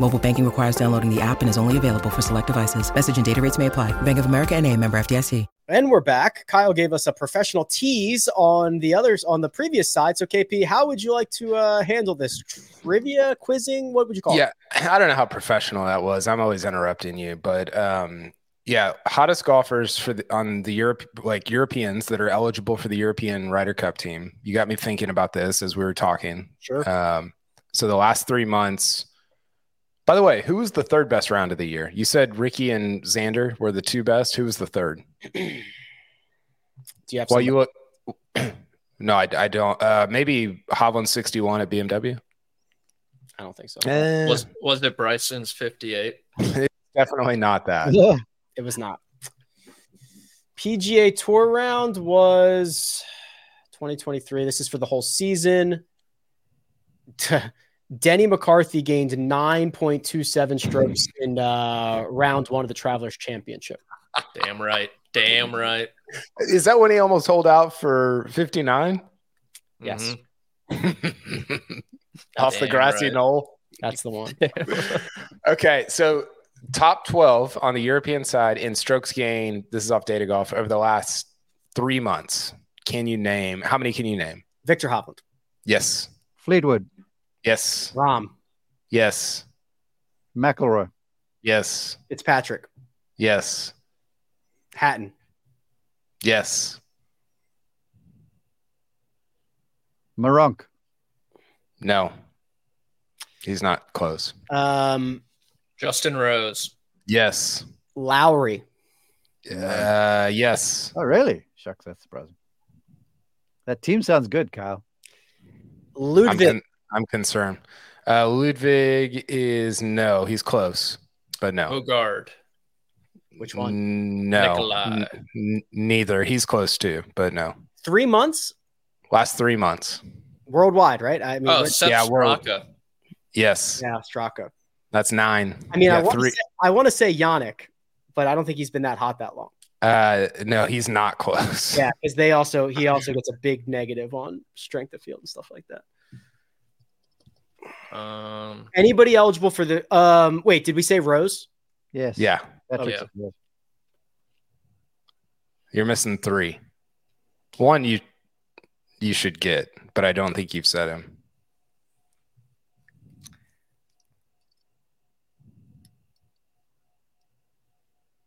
Speaker 6: Mobile banking requires downloading the app and is only available for select devices. Message and data rates may apply. Bank of America and a member FDIC.
Speaker 1: And we're back. Kyle gave us a professional tease on the others on the previous side. So, KP, how would you like to uh, handle this trivia quizzing? What would you call
Speaker 4: yeah,
Speaker 1: it?
Speaker 4: Yeah, I don't know how professional that was. I'm always interrupting you, but um, yeah, hottest golfers for the, on the Europe, like Europeans that are eligible for the European Ryder Cup team. You got me thinking about this as we were talking.
Speaker 1: Sure.
Speaker 4: Um, so the last three months. By the way, who was the third best round of the year? You said Rickie and Xander were the two best. Who was the third?
Speaker 1: Do you have?
Speaker 4: Well, you look. no, I, I don't. Uh, maybe Hovland sixty one at BMW.
Speaker 1: I don't think so.
Speaker 4: Eh,
Speaker 2: Was was it Bryson's 58?
Speaker 4: definitely not that.
Speaker 3: Yeah.
Speaker 1: It was not. PGA Tour round was 2023. This is for the whole season. Denny McCarthy gained 9.27 strokes in uh, round one of the Travelers Championship.
Speaker 2: Damn right. Damn right.
Speaker 4: Is that when he almost sold out for fifty nine?
Speaker 1: Yes,
Speaker 2: Mhm.
Speaker 4: Off the grassy
Speaker 2: right.
Speaker 4: knoll.
Speaker 1: that's the one.
Speaker 4: Okay, so top 12 on the European side in strokes gained. This is off data golf over the last three months. Can you name how many can you name?
Speaker 1: Viktor Hovland,
Speaker 4: Yes.
Speaker 3: Fleetwood,
Speaker 4: Yes.
Speaker 1: Rahm,
Speaker 4: Yes.
Speaker 3: McIlroy,
Speaker 4: Yes.
Speaker 1: It's Patrick.
Speaker 4: Yes.
Speaker 1: Hatton,
Speaker 4: Yes.
Speaker 3: Meronk,
Speaker 4: No. He's not close.
Speaker 1: um,
Speaker 2: Justin Rose.
Speaker 4: Yes.
Speaker 1: Lowry,
Speaker 4: Uh, yes.
Speaker 3: Oh, really? Shucks, that's surprising. That team sounds good, Kyle.
Speaker 4: I'm,
Speaker 1: Ludvig,
Speaker 4: con- I'm concerned. Uh, Ludvig is no. He's close, but no.
Speaker 2: Højgaard.
Speaker 1: which one?
Speaker 4: No.
Speaker 2: Nicolai.
Speaker 4: N- n- neither. He's close too, but no.
Speaker 1: Three months.
Speaker 4: Last three months.
Speaker 1: worldwide, right? I mean,
Speaker 2: Oh,
Speaker 1: we're-
Speaker 2: Sepp
Speaker 4: Yeah, world-
Speaker 2: Straka.
Speaker 4: Yes,
Speaker 1: yeah, Straka.
Speaker 4: that's nine.
Speaker 1: I mean, I want to say, I want to say Yannik, but I don't think he's been that hot that long.
Speaker 4: Uh, no, he's not close.
Speaker 1: Yeah, because they also he also gets a big negative on strength of field and stuff like that.
Speaker 2: Um,
Speaker 1: Anybody eligible for the um? Wait, did we say Rose?
Speaker 3: Yes.
Speaker 4: Yeah,
Speaker 3: Patrick's
Speaker 2: yeah.
Speaker 3: a
Speaker 4: you're missing three. One you you should get, but I don't think you've said him.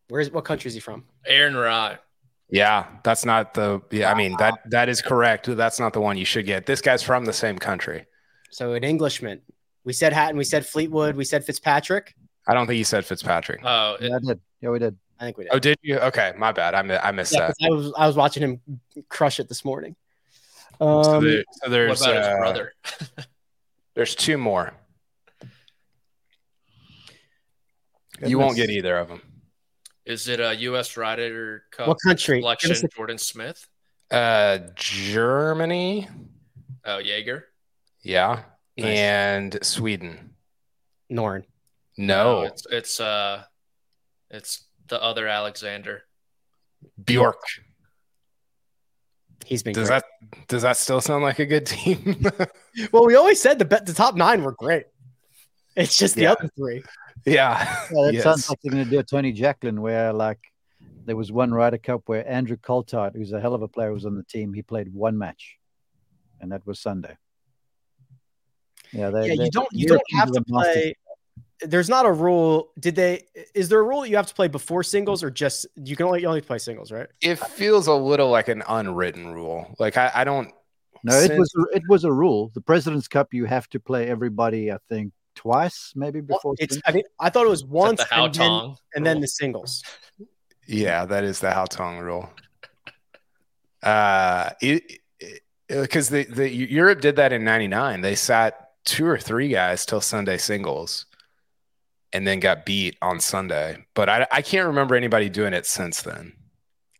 Speaker 1: Where's what country is he from?
Speaker 2: Aaron Rai.
Speaker 4: Yeah, that's not the. Yeah, I mean that that is correct. That's not the one you should get. This guy's from the same country.
Speaker 1: So an Englishman. We said Hatton. We said Fleetwood. We said Fitzpatrick.
Speaker 4: I don't think you said Fitzpatrick.
Speaker 2: Oh, it-
Speaker 3: Yeah, I did. Yeah, we did.
Speaker 1: I think we did.
Speaker 4: oh, did you? Okay, my bad. I I missed
Speaker 1: Yeah,
Speaker 4: that.
Speaker 1: 'cause I was I was watching him crush it this morning.
Speaker 4: So,
Speaker 1: Um,
Speaker 4: there- so
Speaker 2: what
Speaker 4: there's
Speaker 2: about his
Speaker 4: uh,
Speaker 2: brother?
Speaker 4: There's two more. You won't get either of them.
Speaker 2: Is it a U.S. Ryder Cup
Speaker 1: What country?
Speaker 2: Selection?
Speaker 1: a-
Speaker 2: Jordan Smith.
Speaker 4: Uh, Germany,
Speaker 2: Oh, Jaeger.
Speaker 4: Yeah,
Speaker 1: Nice.
Speaker 4: and Sweden.
Speaker 1: Norén.
Speaker 4: No,
Speaker 2: it's it's uh, it's the other Alexander.
Speaker 4: Bjork.
Speaker 1: He's been
Speaker 4: Does
Speaker 1: great.
Speaker 4: that does that still sound like a good team?
Speaker 1: well, we always said the be- the top nine were great. It's just the
Speaker 4: Yeah.
Speaker 1: other three.
Speaker 4: yeah.
Speaker 3: Yeah, that
Speaker 4: Yes.
Speaker 3: sounds like they're going to do a Tony Jacklin where, like, there was one Ryder Cup where Andrew Coltart, who's a hell of a player, was on the team. He played one match, and that was Sunday. Yeah, they,
Speaker 1: yeah,
Speaker 3: they-
Speaker 1: you don't you don't have to play. There's not a rule. Did they? Is there a rule that you have to play before singles or just you can only you only play singles, right?
Speaker 4: It feels a little like an unwritten rule. Like I, I don't.
Speaker 3: No, it was it was a rule. The President's Cup, you have to play everybody. I think twice, maybe before.
Speaker 1: It's. I mean, I thought it was once
Speaker 2: the How
Speaker 1: and then,
Speaker 2: Tong.
Speaker 1: and then the singles.
Speaker 4: Yeah, that is the how Haotong rule. Uh, it because the the Europe did that in '99. They sat two or three guys till Sunday singles, and then got beat on Sunday. But I I can't remember anybody doing it since then.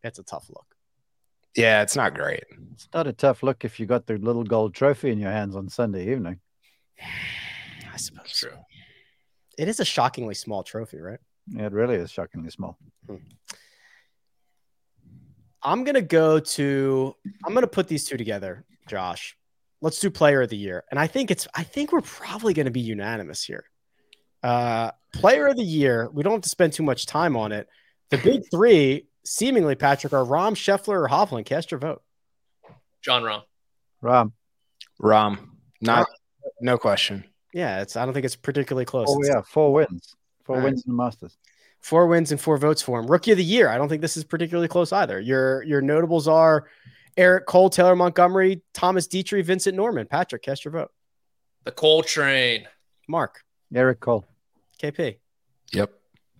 Speaker 1: That's a tough look.
Speaker 4: Yeah, it's not great.
Speaker 3: It's not a tough look if you got the little gold trophy in your hands on Sunday evening.
Speaker 1: I suppose.
Speaker 2: That's true.
Speaker 1: It is a shockingly small trophy, right?
Speaker 3: Yeah, it really is shockingly small. Hmm.
Speaker 1: I'm gonna go to. I'm gonna put these two together, Josh. Let's do Player of the Year, and I think it's. I think we're probably gonna be unanimous here. Uh, player of the Year. We don't have to spend too much time on it. The big three, seemingly Patrick, are Rahm, Scheffler, or Hovland. Cast your vote.
Speaker 2: Jon Rahm.
Speaker 3: Rahm.
Speaker 4: Rahm, not no question.
Speaker 1: Yeah, it's. I don't think it's particularly close.
Speaker 3: Oh yeah, four wins. Four
Speaker 1: All right.
Speaker 3: wins in the Masters.
Speaker 1: Four wins and four votes for him. Rookie of the Year. I don't think this is particularly close either. Your your notables are Eric Cole, Taylor Montgomery, Thomas Detry, Vincent Norrman. Patrick, cast your vote.
Speaker 2: The Coal Train.
Speaker 1: Mark,
Speaker 3: Eric Cole.
Speaker 1: KP.
Speaker 4: Yep,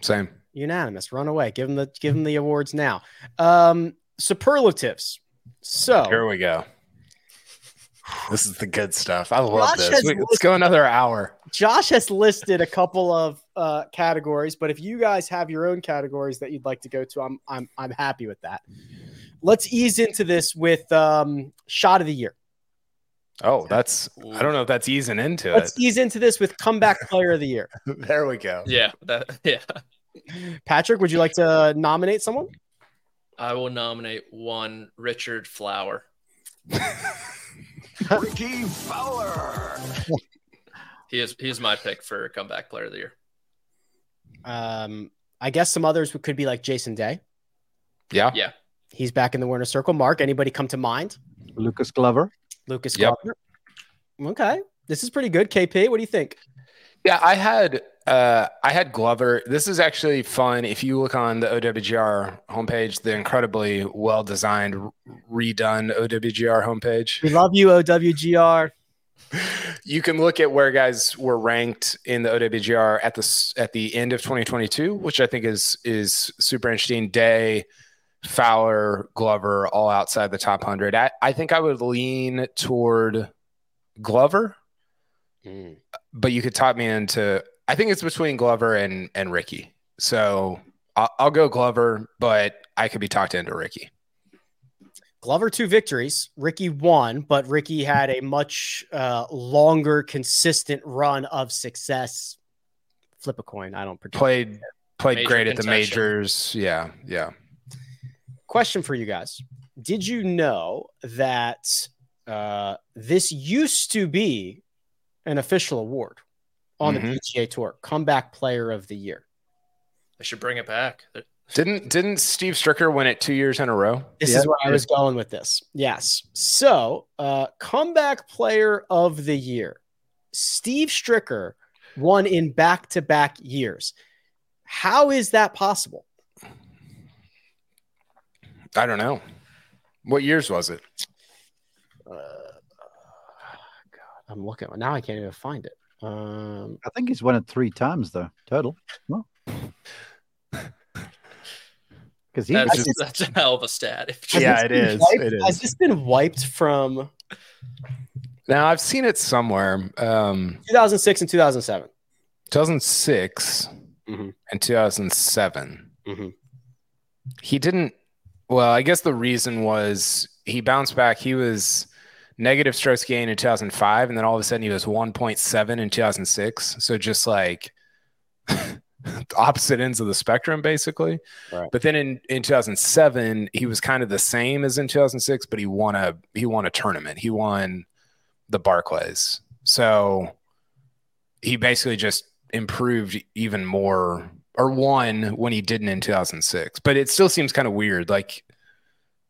Speaker 4: same.
Speaker 1: unanimous run away give him the give him the awards now um superlatives so
Speaker 4: Here we go. This is the good stuff. I love
Speaker 1: Josh
Speaker 4: this.
Speaker 1: has
Speaker 4: We- let's go another hour.
Speaker 1: josh has listed a couple of uh categories but if you guys have your own categories that you'd like to go to i'm i'm, I'm happy with that let's ease into this with um shot of the year
Speaker 4: Oh, that's I don't know if that's easing into it.
Speaker 1: let's ease into this with comeback player of the year
Speaker 4: There we go.
Speaker 2: Yeah, that yeah.
Speaker 1: patrick would you like to nominate someone
Speaker 2: I will nominate one Richard Flower.
Speaker 7: Rickie Fowler.
Speaker 2: He is he is my pick for comeback player of the year.
Speaker 1: um i guess some others could be like jason day
Speaker 4: Yeah.
Speaker 2: Yeah.
Speaker 1: He's back in the winner circle mark anybody come to mind
Speaker 3: Lucas Glover.
Speaker 1: Lucas
Speaker 4: Yep.
Speaker 1: Glover. Okay. This is pretty good. KP, what do you think?
Speaker 4: Yeah, I had uh I had Glover. This is actually fun. If you look on the OWGR homepage, the incredibly well designed, redone OWGR homepage,
Speaker 1: We love you, OWGR.
Speaker 4: you can look at where guys were ranked in the OWGR at the at the end of 2022, which I think is is super interesting. Day, Fowler, Glover, all outside the top hundred. I, I think I would lean toward Glover, but you could talk me into. I think it's between Glover and and Rickie. So I'll, I'll go Glover, but I could be talked into Rickie.
Speaker 1: Glover two victories. Rickie won, but Rickie had a much uh, longer, consistent run of success. Flip a coin. I don't predict.
Speaker 4: Played played
Speaker 2: Major
Speaker 4: great at the majors. Yeah, yeah.
Speaker 1: Question for you guys: Did you know that uh, this used to be an official award on
Speaker 4: Mhm.
Speaker 1: the PGA Tour? Comeback Player of the Year.
Speaker 2: I should bring it back.
Speaker 4: Didn't didn't Steve Stricker win it two years in a row?
Speaker 1: This
Speaker 3: Yeah.
Speaker 1: is where I was going with this. Yes. So, uh, comeback player of the year, Steve Stricker won in back to back years. How is that possible?
Speaker 4: I don't know. What years was it?
Speaker 1: Uh, God, I'm looking now. I can't even find it. Um,
Speaker 3: I think he's won it three times though, total. No. Because he
Speaker 2: That's,
Speaker 1: just-
Speaker 2: that's a hell of a stat. If
Speaker 4: Yeah,
Speaker 1: this
Speaker 4: it
Speaker 1: been
Speaker 4: is.
Speaker 1: wiped-
Speaker 4: It
Speaker 1: Has this been wiped from
Speaker 4: Now I've seen it somewhere. Um,
Speaker 1: 2006 and 2007?
Speaker 4: 2006
Speaker 1: Mhm.
Speaker 4: and 2007.
Speaker 1: Mhm.
Speaker 4: He didn't. Well, I guess the reason was he bounced back. He was negative strokes gain in 2005, and then all of a sudden he was 1.7 in 2006. So just like opposite ends of the spectrum, basically.
Speaker 1: Right.
Speaker 4: But then in, in 2007, he was kind of the same as in 2006, but he won a he won a tournament. He won the Barclays. So he basically just improved even more or won when he didn't in 2006. But it still seems kind of weird. Like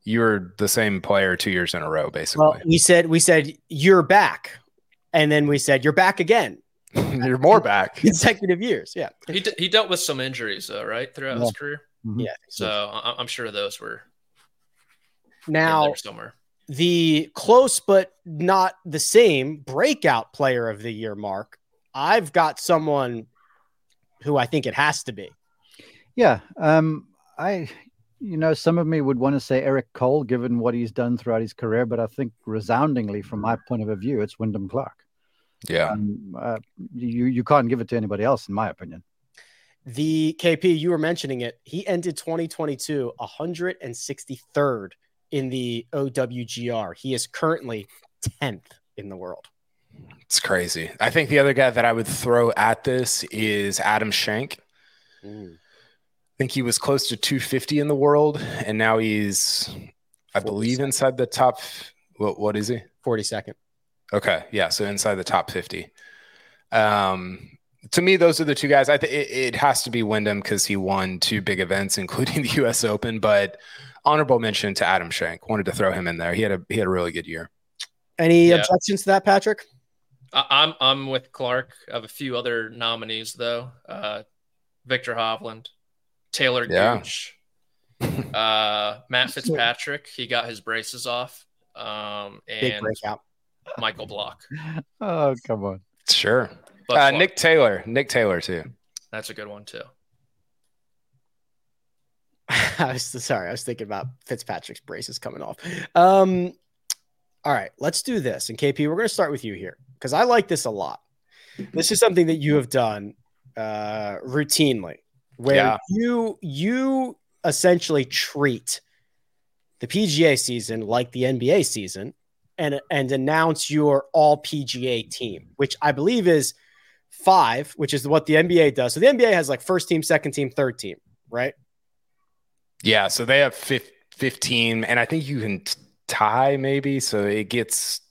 Speaker 4: you're the same player two years in a row, basically.
Speaker 1: Well, we said we said you're back, and then we said you're back again.
Speaker 4: you're more back.
Speaker 1: Consecutive years. Yeah.
Speaker 2: he, d- he dealt with some injuries, though, right, throughout his
Speaker 3: Yeah.
Speaker 2: career.
Speaker 3: Mhm.
Speaker 1: Yeah.
Speaker 2: So I- I'm sure those were in
Speaker 1: now
Speaker 2: there somewhere.
Speaker 1: the close but not the same breakout player of the year mark i've got someone who i think it has to be
Speaker 3: Yeah. Um, I, you know, some of me would want to say Eric Cole, given what he's done throughout his career, but I think resoundingly, from my point of view, it's Wyndham Clark.
Speaker 4: Yeah.
Speaker 3: Um, uh, you you can't give it to anybody else, in my opinion.
Speaker 1: the kp you were mentioning it he ended 2022 163rd in the owgr he is currently 10th in the world
Speaker 4: It's crazy. I think the other guy that I would throw at this is Adam Schenk. I think he was close to 250 in the world, and now he's, I believe,
Speaker 1: 42nd.
Speaker 4: inside the top. What what is he?
Speaker 1: 42nd
Speaker 4: Okay, yeah, so inside the top 50. Um, to me, those are the two guys. I think it, it has to be Wyndham because he won two big events, including the U.S. Open. But honorable mention to Adam Schenk. Wanted to throw him in there. He had a he had a really good year.
Speaker 1: any
Speaker 2: Yeah.
Speaker 1: objections to that patrick
Speaker 2: I- I'm I'm with Clark. I have a few other nominees though. Uh, Viktor Hovland, Talor
Speaker 4: Yeah.
Speaker 2: Gooch, uh, Matt Fitzpatrick. He got his braces off. Um,
Speaker 1: big
Speaker 2: and
Speaker 1: breakout
Speaker 2: Michael Block.
Speaker 3: Oh, come on.
Speaker 4: Sure.
Speaker 2: But
Speaker 4: Uh, Nick Taylor. Nick Taylor too.
Speaker 2: that's a good one too.
Speaker 1: I was sorry, I was thinking about Fitzpatrick's braces coming off. Um, all right, let's do this. And KP, we're going to start with you here because I like this a lot. This is something that you have done uh, routinely, where
Speaker 4: Yeah.
Speaker 1: you you essentially treat the PGA season like the NBA season, and and announce your All PGA team, which I believe is five, which is what the NBA does. So the NBA has like first team, second team, third team, right?
Speaker 4: Yeah, so they have fif- 15, and I think you can t- tie maybe. So it gets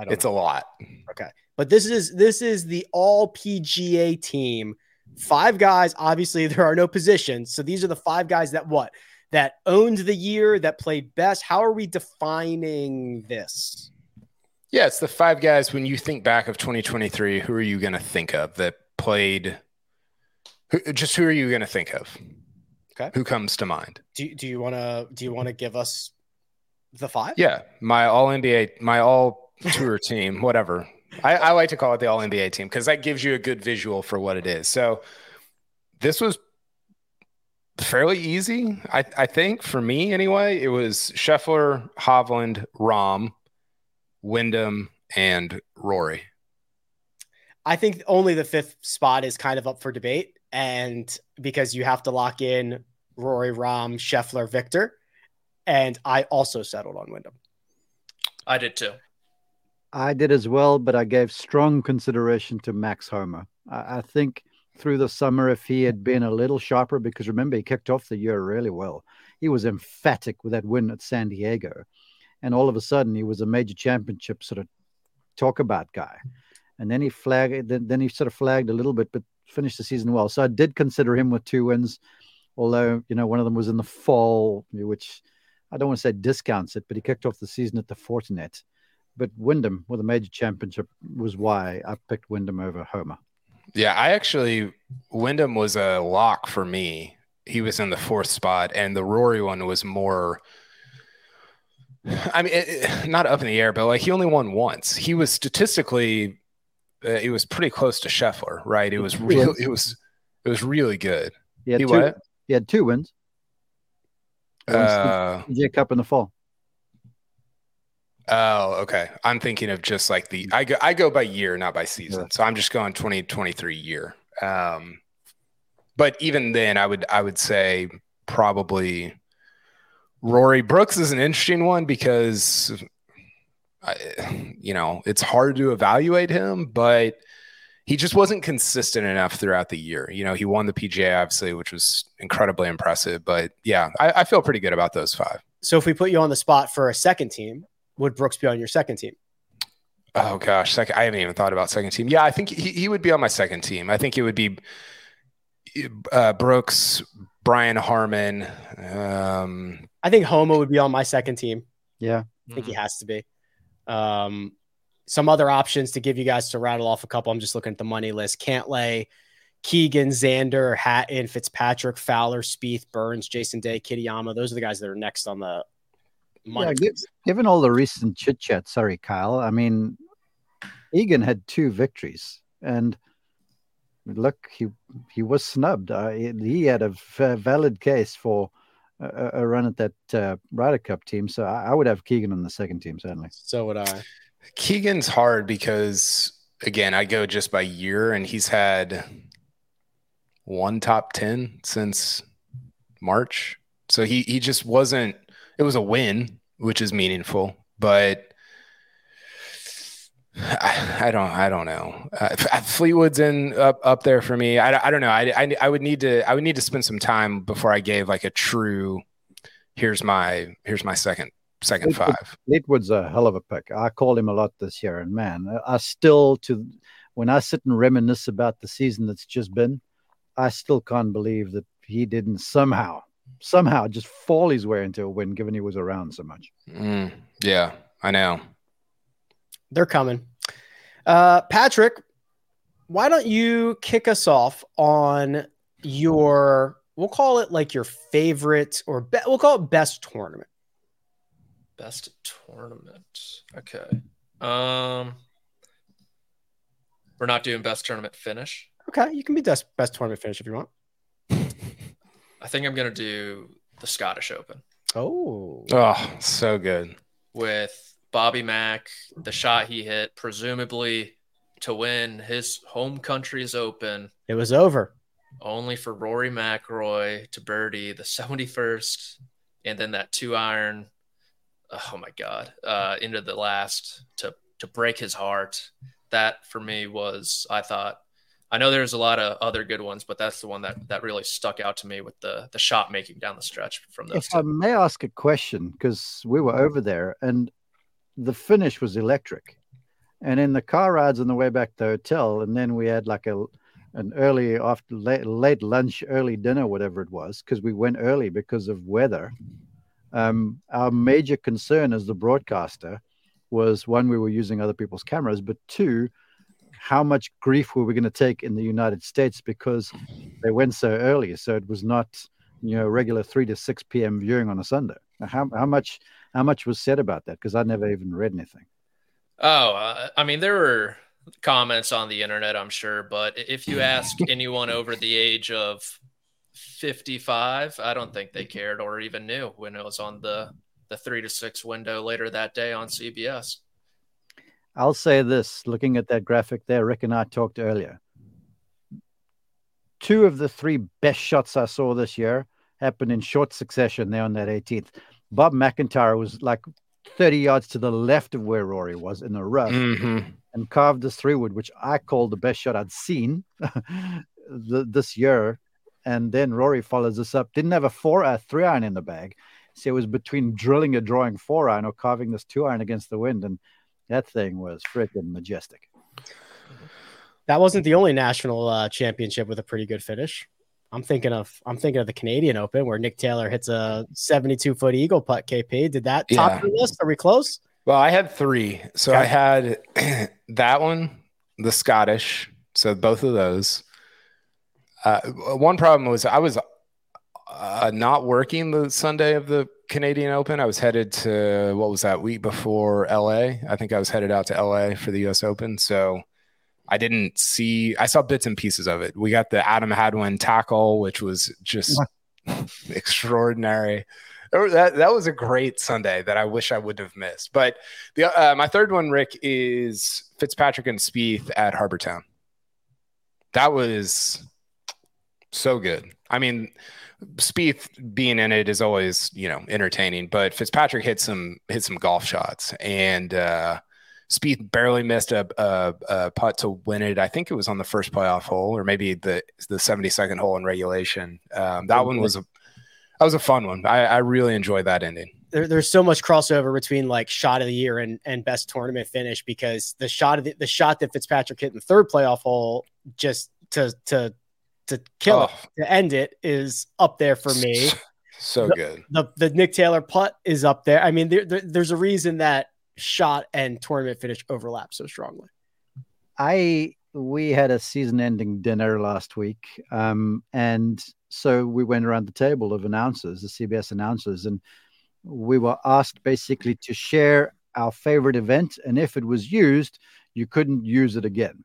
Speaker 4: It's a lot. Mm-hmm. Okay.
Speaker 1: But this is this is the all PGA team. Five guys. Obviously, there are no positions, so these are the five guys that what that owned the year, that played best. How are we defining this?
Speaker 4: Yeah, it's the five guys. When you think back of 2023, who are you going to think of that played? Who, just who are you going to think of?
Speaker 1: Okay.
Speaker 4: Who comes to mind?
Speaker 1: Do do you want to do you want to give us the five?
Speaker 4: Yeah, my all NBA, my all tour team, whatever. I, I like to call it the all NBA team because that gives you a good visual for what it is. So this was fairly easy, I, I think, for me anyway. It was Scheffler, Hovland, Rahm, Wyndham, and Rory.
Speaker 1: I think only the fifth spot is kind of up for debate, and because you have to lock in Rory, Rahm, Scheffler, Viktor. and I also settled on Wyndham.
Speaker 2: I did too.
Speaker 3: I did as well, but I gave strong consideration to Max Homa. I, I think through the summer, if he had been a little sharper, because remember, he kicked off the year really well. He was emphatic with that win at San Diego. And all of a sudden, he was a major championship sort of talk about guy. And then he flagged, then, then he sort of flagged a little bit, but finished the season well. So I did consider him with two wins, although, you know, one of them was in the fall, which I don't want to say discounts it, but he kicked off the season at the Fortinet. But Wyndham with a major championship was why I picked Wyndham over Homa.
Speaker 4: Yeah, I actually Wyndham was a lock for me. He was in the fourth spot, and the Rory one was more. I mean, it, it, not up in the air, but like he only won once. He was statistically, uh, it was pretty close to Scheffler, right? It was real. It was it was really good.
Speaker 3: He had,
Speaker 4: He
Speaker 3: he had two wins.
Speaker 4: Uh,
Speaker 3: PGA Cup in the fall.
Speaker 4: Oh, okay. I'm thinking of just like the I go I go by year, not by season. So I'm just going 2023 year. Um, but even then, I would I would say probably Rory Brooks is an interesting one because I, you know it's hard to evaluate him, but he just wasn't consistent enough throughout the year. You know, he won the PGA obviously, which was incredibly impressive. But yeah, I, I feel pretty good about those five.
Speaker 1: So if we put you on the spot for a second team, would Brooks be on your second team?
Speaker 4: Oh gosh, second, I haven't even thought about second team. Yeah, I think he, he would be on my second team. I think it would be uh, Brooks, Brian Harman. Um,
Speaker 1: I think Homa would be on my second team.
Speaker 3: Yeah.
Speaker 1: I think he has to be. Um, some other options to give you guys to rattle off a couple. I'm just looking at the money list. Cantlay, Keegan, Xander, Hatton, Fitzpatrick, Fowler, Spieth, Burns, Jason Day, Kitayama. Those are the guys that are next on the money.
Speaker 3: Yeah, gi- given all the recent chit chat, sorry, Kyle. I mean, Keegan had two victories, and look, he he was snubbed. Uh, he he had a v- valid case for a, a run at that uh, Ryder Cup team, so I, I would have Keegan on the second team certainly.
Speaker 1: So would I.
Speaker 4: Keegan's hard because again, I go just by year, and he's had one top ten since March. So he he just wasn't. It was a win, which is meaningful, but I, I don't I don't know. Uh, Fleetwood's in up up there for me. I, I don't know. I, I I would need to I would need to spend some time before I gave like a true. Here's my here's my second second
Speaker 3: Fleetwood-
Speaker 4: five.
Speaker 3: Fleetwood's a hell of a pick. I called him a lot this year, and man, I still to when I sit and reminisce about the season that's just been, I still can't believe that he didn't somehow somehow just fall his way into a win, given he was around so much.
Speaker 4: Mm, yeah, I know.
Speaker 1: They're coming. Uh, Patrick, why don't you kick us off on your, we'll call it like your favorite or be, we'll call it best tournament.
Speaker 2: Best tournament. Okay. Um, we're not doing best tournament finish.
Speaker 1: Okay. You can be best, best tournament finish if you want.
Speaker 2: I think I'm gonna do the Scottish Open
Speaker 1: Oh.
Speaker 4: Oh, so good.
Speaker 2: with Bobby Mack, the shot he hit, presumably to win his home country's Open,
Speaker 1: It was over.
Speaker 2: only for Rory McIlroy to birdie the 71st, and then that two iron. Oh my God! Uh, into the last to to break his heart. That for me was I thought. I know there's a lot of other good ones, but that's the one that that really stuck out to me with the the shot making down the stretch from those.
Speaker 3: If I may ask a question, because we were over there and the finish was electric. And in the car rides on the way back to the hotel, and then we had like a an early after late, late lunch, early dinner, whatever it was, because we went early because of weather. Um, our major concern as the broadcaster was one, we were using other people's cameras, but two, how much grief were we going to take in the United States because they went so early? So it was not, you know, regular three to six p.m. viewing on a Sunday. How how much how much was said about that? Because I never even read anything.
Speaker 2: Oh, uh, I mean, there were comments on the internet, I'm sure, but if you ask anyone over the age of 55, I don't think they cared or even knew when it was on the the three to six window later that day on CBS.
Speaker 3: I'll say this: looking at that graphic there, Rick and I talked earlier. Two of the three best shots I saw this year happened in short succession there on that 18th. Bob MacIntyre was like 30 yards to the left of where Rory was in the rough
Speaker 4: Mhm.
Speaker 3: and carved this three wood, which I called the best shot I'd seen the, this year. And then Rory follows this up. Didn't have a four uh, three iron in the bag. So it was between drilling a drawing four iron or carving this two iron against the wind. And that thing was freaking majestic.
Speaker 1: That wasn't the only national uh, championship with a pretty good finish. I'm thinking of I'm thinking of the Canadian Open where Nick Taylor hits a 72 foot eagle putt. KP did that top
Speaker 4: Yeah.
Speaker 1: your list? Are we close?
Speaker 4: Well, I had three. So
Speaker 1: Okay.
Speaker 4: I had that one, the Scottish. So both of those. Uh, one problem was I was uh, not working the Sunday of the Canadian Open. I was headed to what was that week before LA? I think I was headed out to LA for the US Open. So I didn't see, I saw bits and pieces of it. We got the Adam Hadwin tackle, which was just extraordinary. That, that was a great Sunday that I wish I would have missed. But the uh, my third one, Rick, is Fitzpatrick and Spieth at Harbour Town. That was so good. I mean, Spieth being in it is always you know entertaining, but Fitzpatrick hit some hit some golf shots, and uh, Spieth barely missed a, a, a putt to win it. I think it was on the first playoff hole, or maybe the the seventy second hole in regulation. Um, that one was a that was a fun one. I, I really enjoyed that ending.
Speaker 1: There, there's so much crossover between like shot of the year and, and best tournament finish because the shot of the, the shot that Fitzpatrick hit in the third playoff hole just to to to kill it
Speaker 4: Oh.
Speaker 1: to end it is up there for me.
Speaker 4: So
Speaker 1: The-
Speaker 4: good.
Speaker 1: The the Nick Taylor putt is up there. I mean, there, there- there's a reason that shot and tournament finish overlap so strongly.
Speaker 3: I we had a season-ending dinner last week, um, and so we went around the table of announcers, the CBS announcers, and we were asked basically to share our favorite event, and if it was used, you couldn't use it again,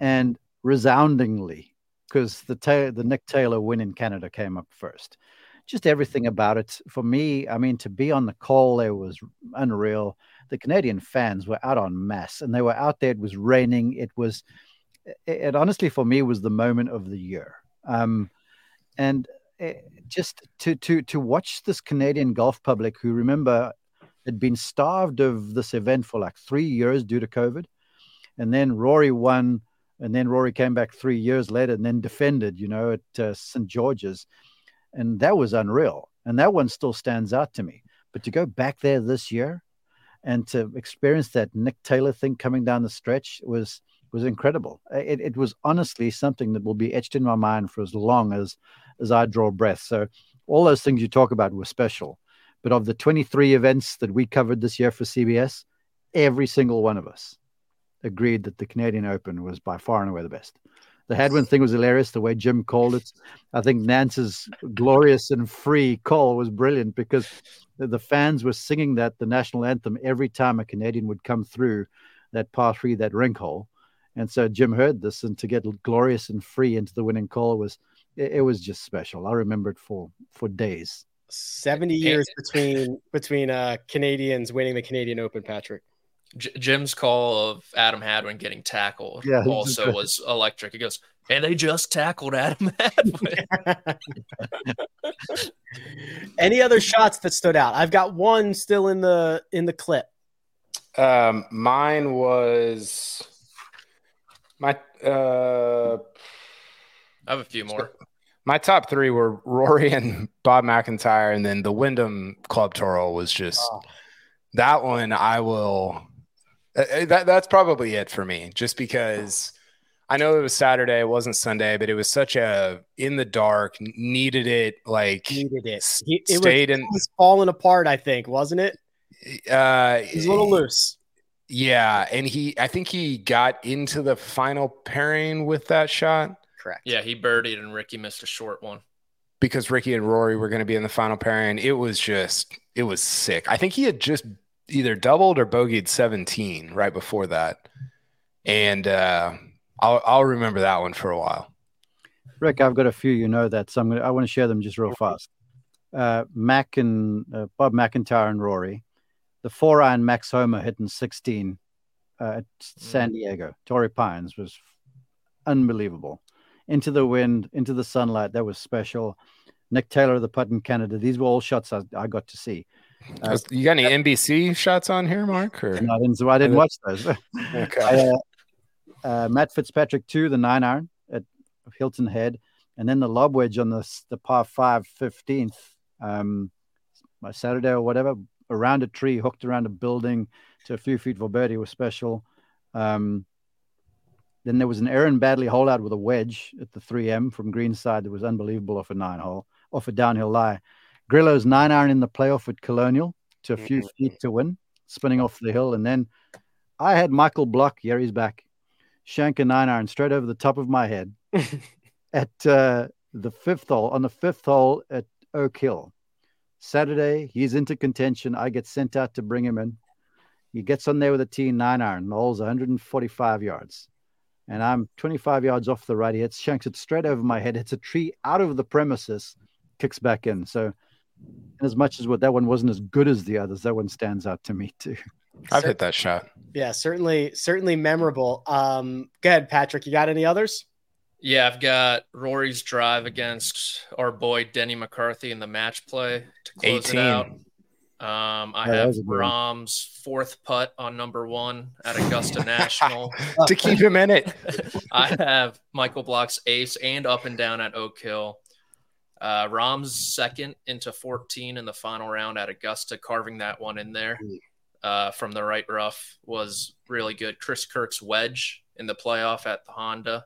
Speaker 3: and resoundingly, because the Ta- the Nick Taylor win in Canada came up first. Just everything about it for me. I mean, to be on the call there was unreal the Canadian fans were out on mass, and they were out there. It was raining. It was, it, it honestly for me was the moment of the year. Um, and eh, just to to to watch this Canadian golf public who remember had been starved of this event for like three years due to COVID, and then Rory won, and then Rory came back three years later and then defended, you know, at uh, St George's, and that was unreal. And that one still stands out to me. But to go back there this year and to experience that Nick Taylor thing coming down the stretch was was incredible. It, it was honestly something that will be etched in my mind for as long as as I draw breath. So all those things you talk about were special. But of the 23 events that we covered this year for CBS, every single one of us agreed that the Canadian Open was by far and away the best. The Hadwin thing was hilarious, the way Jim called it. I think Nance's glorious and free call was brilliant because the, the fans were singing that the national anthem every time a Canadian would come through that par three, that rink hole. And so Jim heard this, and to get glorious and free into the winning call was it, it was just special. I remember it for for days.
Speaker 1: 70 years between between uh Canadians winning the Canadian Open, Patrick.
Speaker 2: J- Jim's call of Adam Hadwin getting tackled
Speaker 3: Yeah,
Speaker 2: also
Speaker 3: good.
Speaker 2: was electric. He goes, and they just tackled Adam Hadwin.
Speaker 1: Any other shots that stood out? I've got one still in the in the clip.
Speaker 4: Um, mine was my uh
Speaker 2: I have a few more.
Speaker 4: my top three were Rory and Bob MacIntyre, and then the Wyndham Club Tour was just
Speaker 1: Oh.
Speaker 4: that one. I will. Uh, uh, That that's probably it for me, just because I know it was Saturday, it wasn't Sunday, but it was such a in the dark, needed it, like
Speaker 1: Needed it. He, it was,
Speaker 4: stayed in.
Speaker 1: it was falling apart, I think, wasn't it?
Speaker 4: Uh,
Speaker 1: It was a little loose.
Speaker 4: Yeah, and he, I think he got into the final pairing with that shot
Speaker 1: Correct.
Speaker 2: Yeah, he birdied and Rickie missed a short one.
Speaker 4: because Rickie and Rory were going to be in the final pairing. It was just, it was sick. I think he had just either doubled or bogeyed 17 right before that, and uh, I'll, I'll remember that one for a while.
Speaker 3: Rick, I've got a few, you know that, so I'm gonna I want to share them just real fast. Uh, Mac and uh, Bob MacIntyre and Rory, the four iron Max Homa hitting 16 uh, at San Diego, Torrey Pines was unbelievable. Into the wind, into the sunlight, that was special. Nick Taylor, of the putt in Canada, these were all shots I, I got to see. Uh,
Speaker 4: you got any NBC shots on here, Mark? Or
Speaker 3: no, I didn't. I didn't watch those.
Speaker 4: okay.
Speaker 3: I, uh, uh, Matt Fitzpatrick two, the nine iron at Hilton Head, and then the lob wedge on the the par five 15th, um, my Saturday or whatever, around a tree, hooked around a building to a few feet for birdie was special. Um, then there was an Aaron Baddeley hole out with a wedge at the 3M from greenside that was unbelievable off a nine hole, off a downhill lie. Grillo's nine iron in the playoff with Colonial to a few
Speaker 4: Mm-hmm.
Speaker 3: feet to win, spinning off the hill. And then I had Michael Block, yeah, he's back, shank a nine iron straight over the top of my head at uh, the fifth hole, on the fifth hole at Oak Hill. Saturday, he's into contention. I get sent out to bring him in. He gets on there with a T nine iron. The hole's 145 yards. And I'm 25 yards off the right. He hits, shanks it straight over my head, hits a tree out of the premises, kicks back in. So, as much as what that one wasn't as good as the others, that one stands out to me too.
Speaker 4: I've hit that shot.
Speaker 1: Yeah, certainly, certainly memorable. Um, go ahead, Patrick. You got any others?
Speaker 2: Yeah, I've got Rory's drive against our boy Denny McCarthy in the match play to close
Speaker 4: 18.
Speaker 2: it out. Um, I
Speaker 3: Yeah,
Speaker 2: have
Speaker 3: was a good one.
Speaker 2: Rahm's fourth putt on number one at Augusta National.
Speaker 4: to keep him in it.
Speaker 2: I have Michael Block's ace and up and down at Oak Hill. Uh, Rahm's second into 14 in the final round at Augusta, carving that one in there uh, from the right rough was really good. Chris Kirk's wedge in the playoff at the Honda.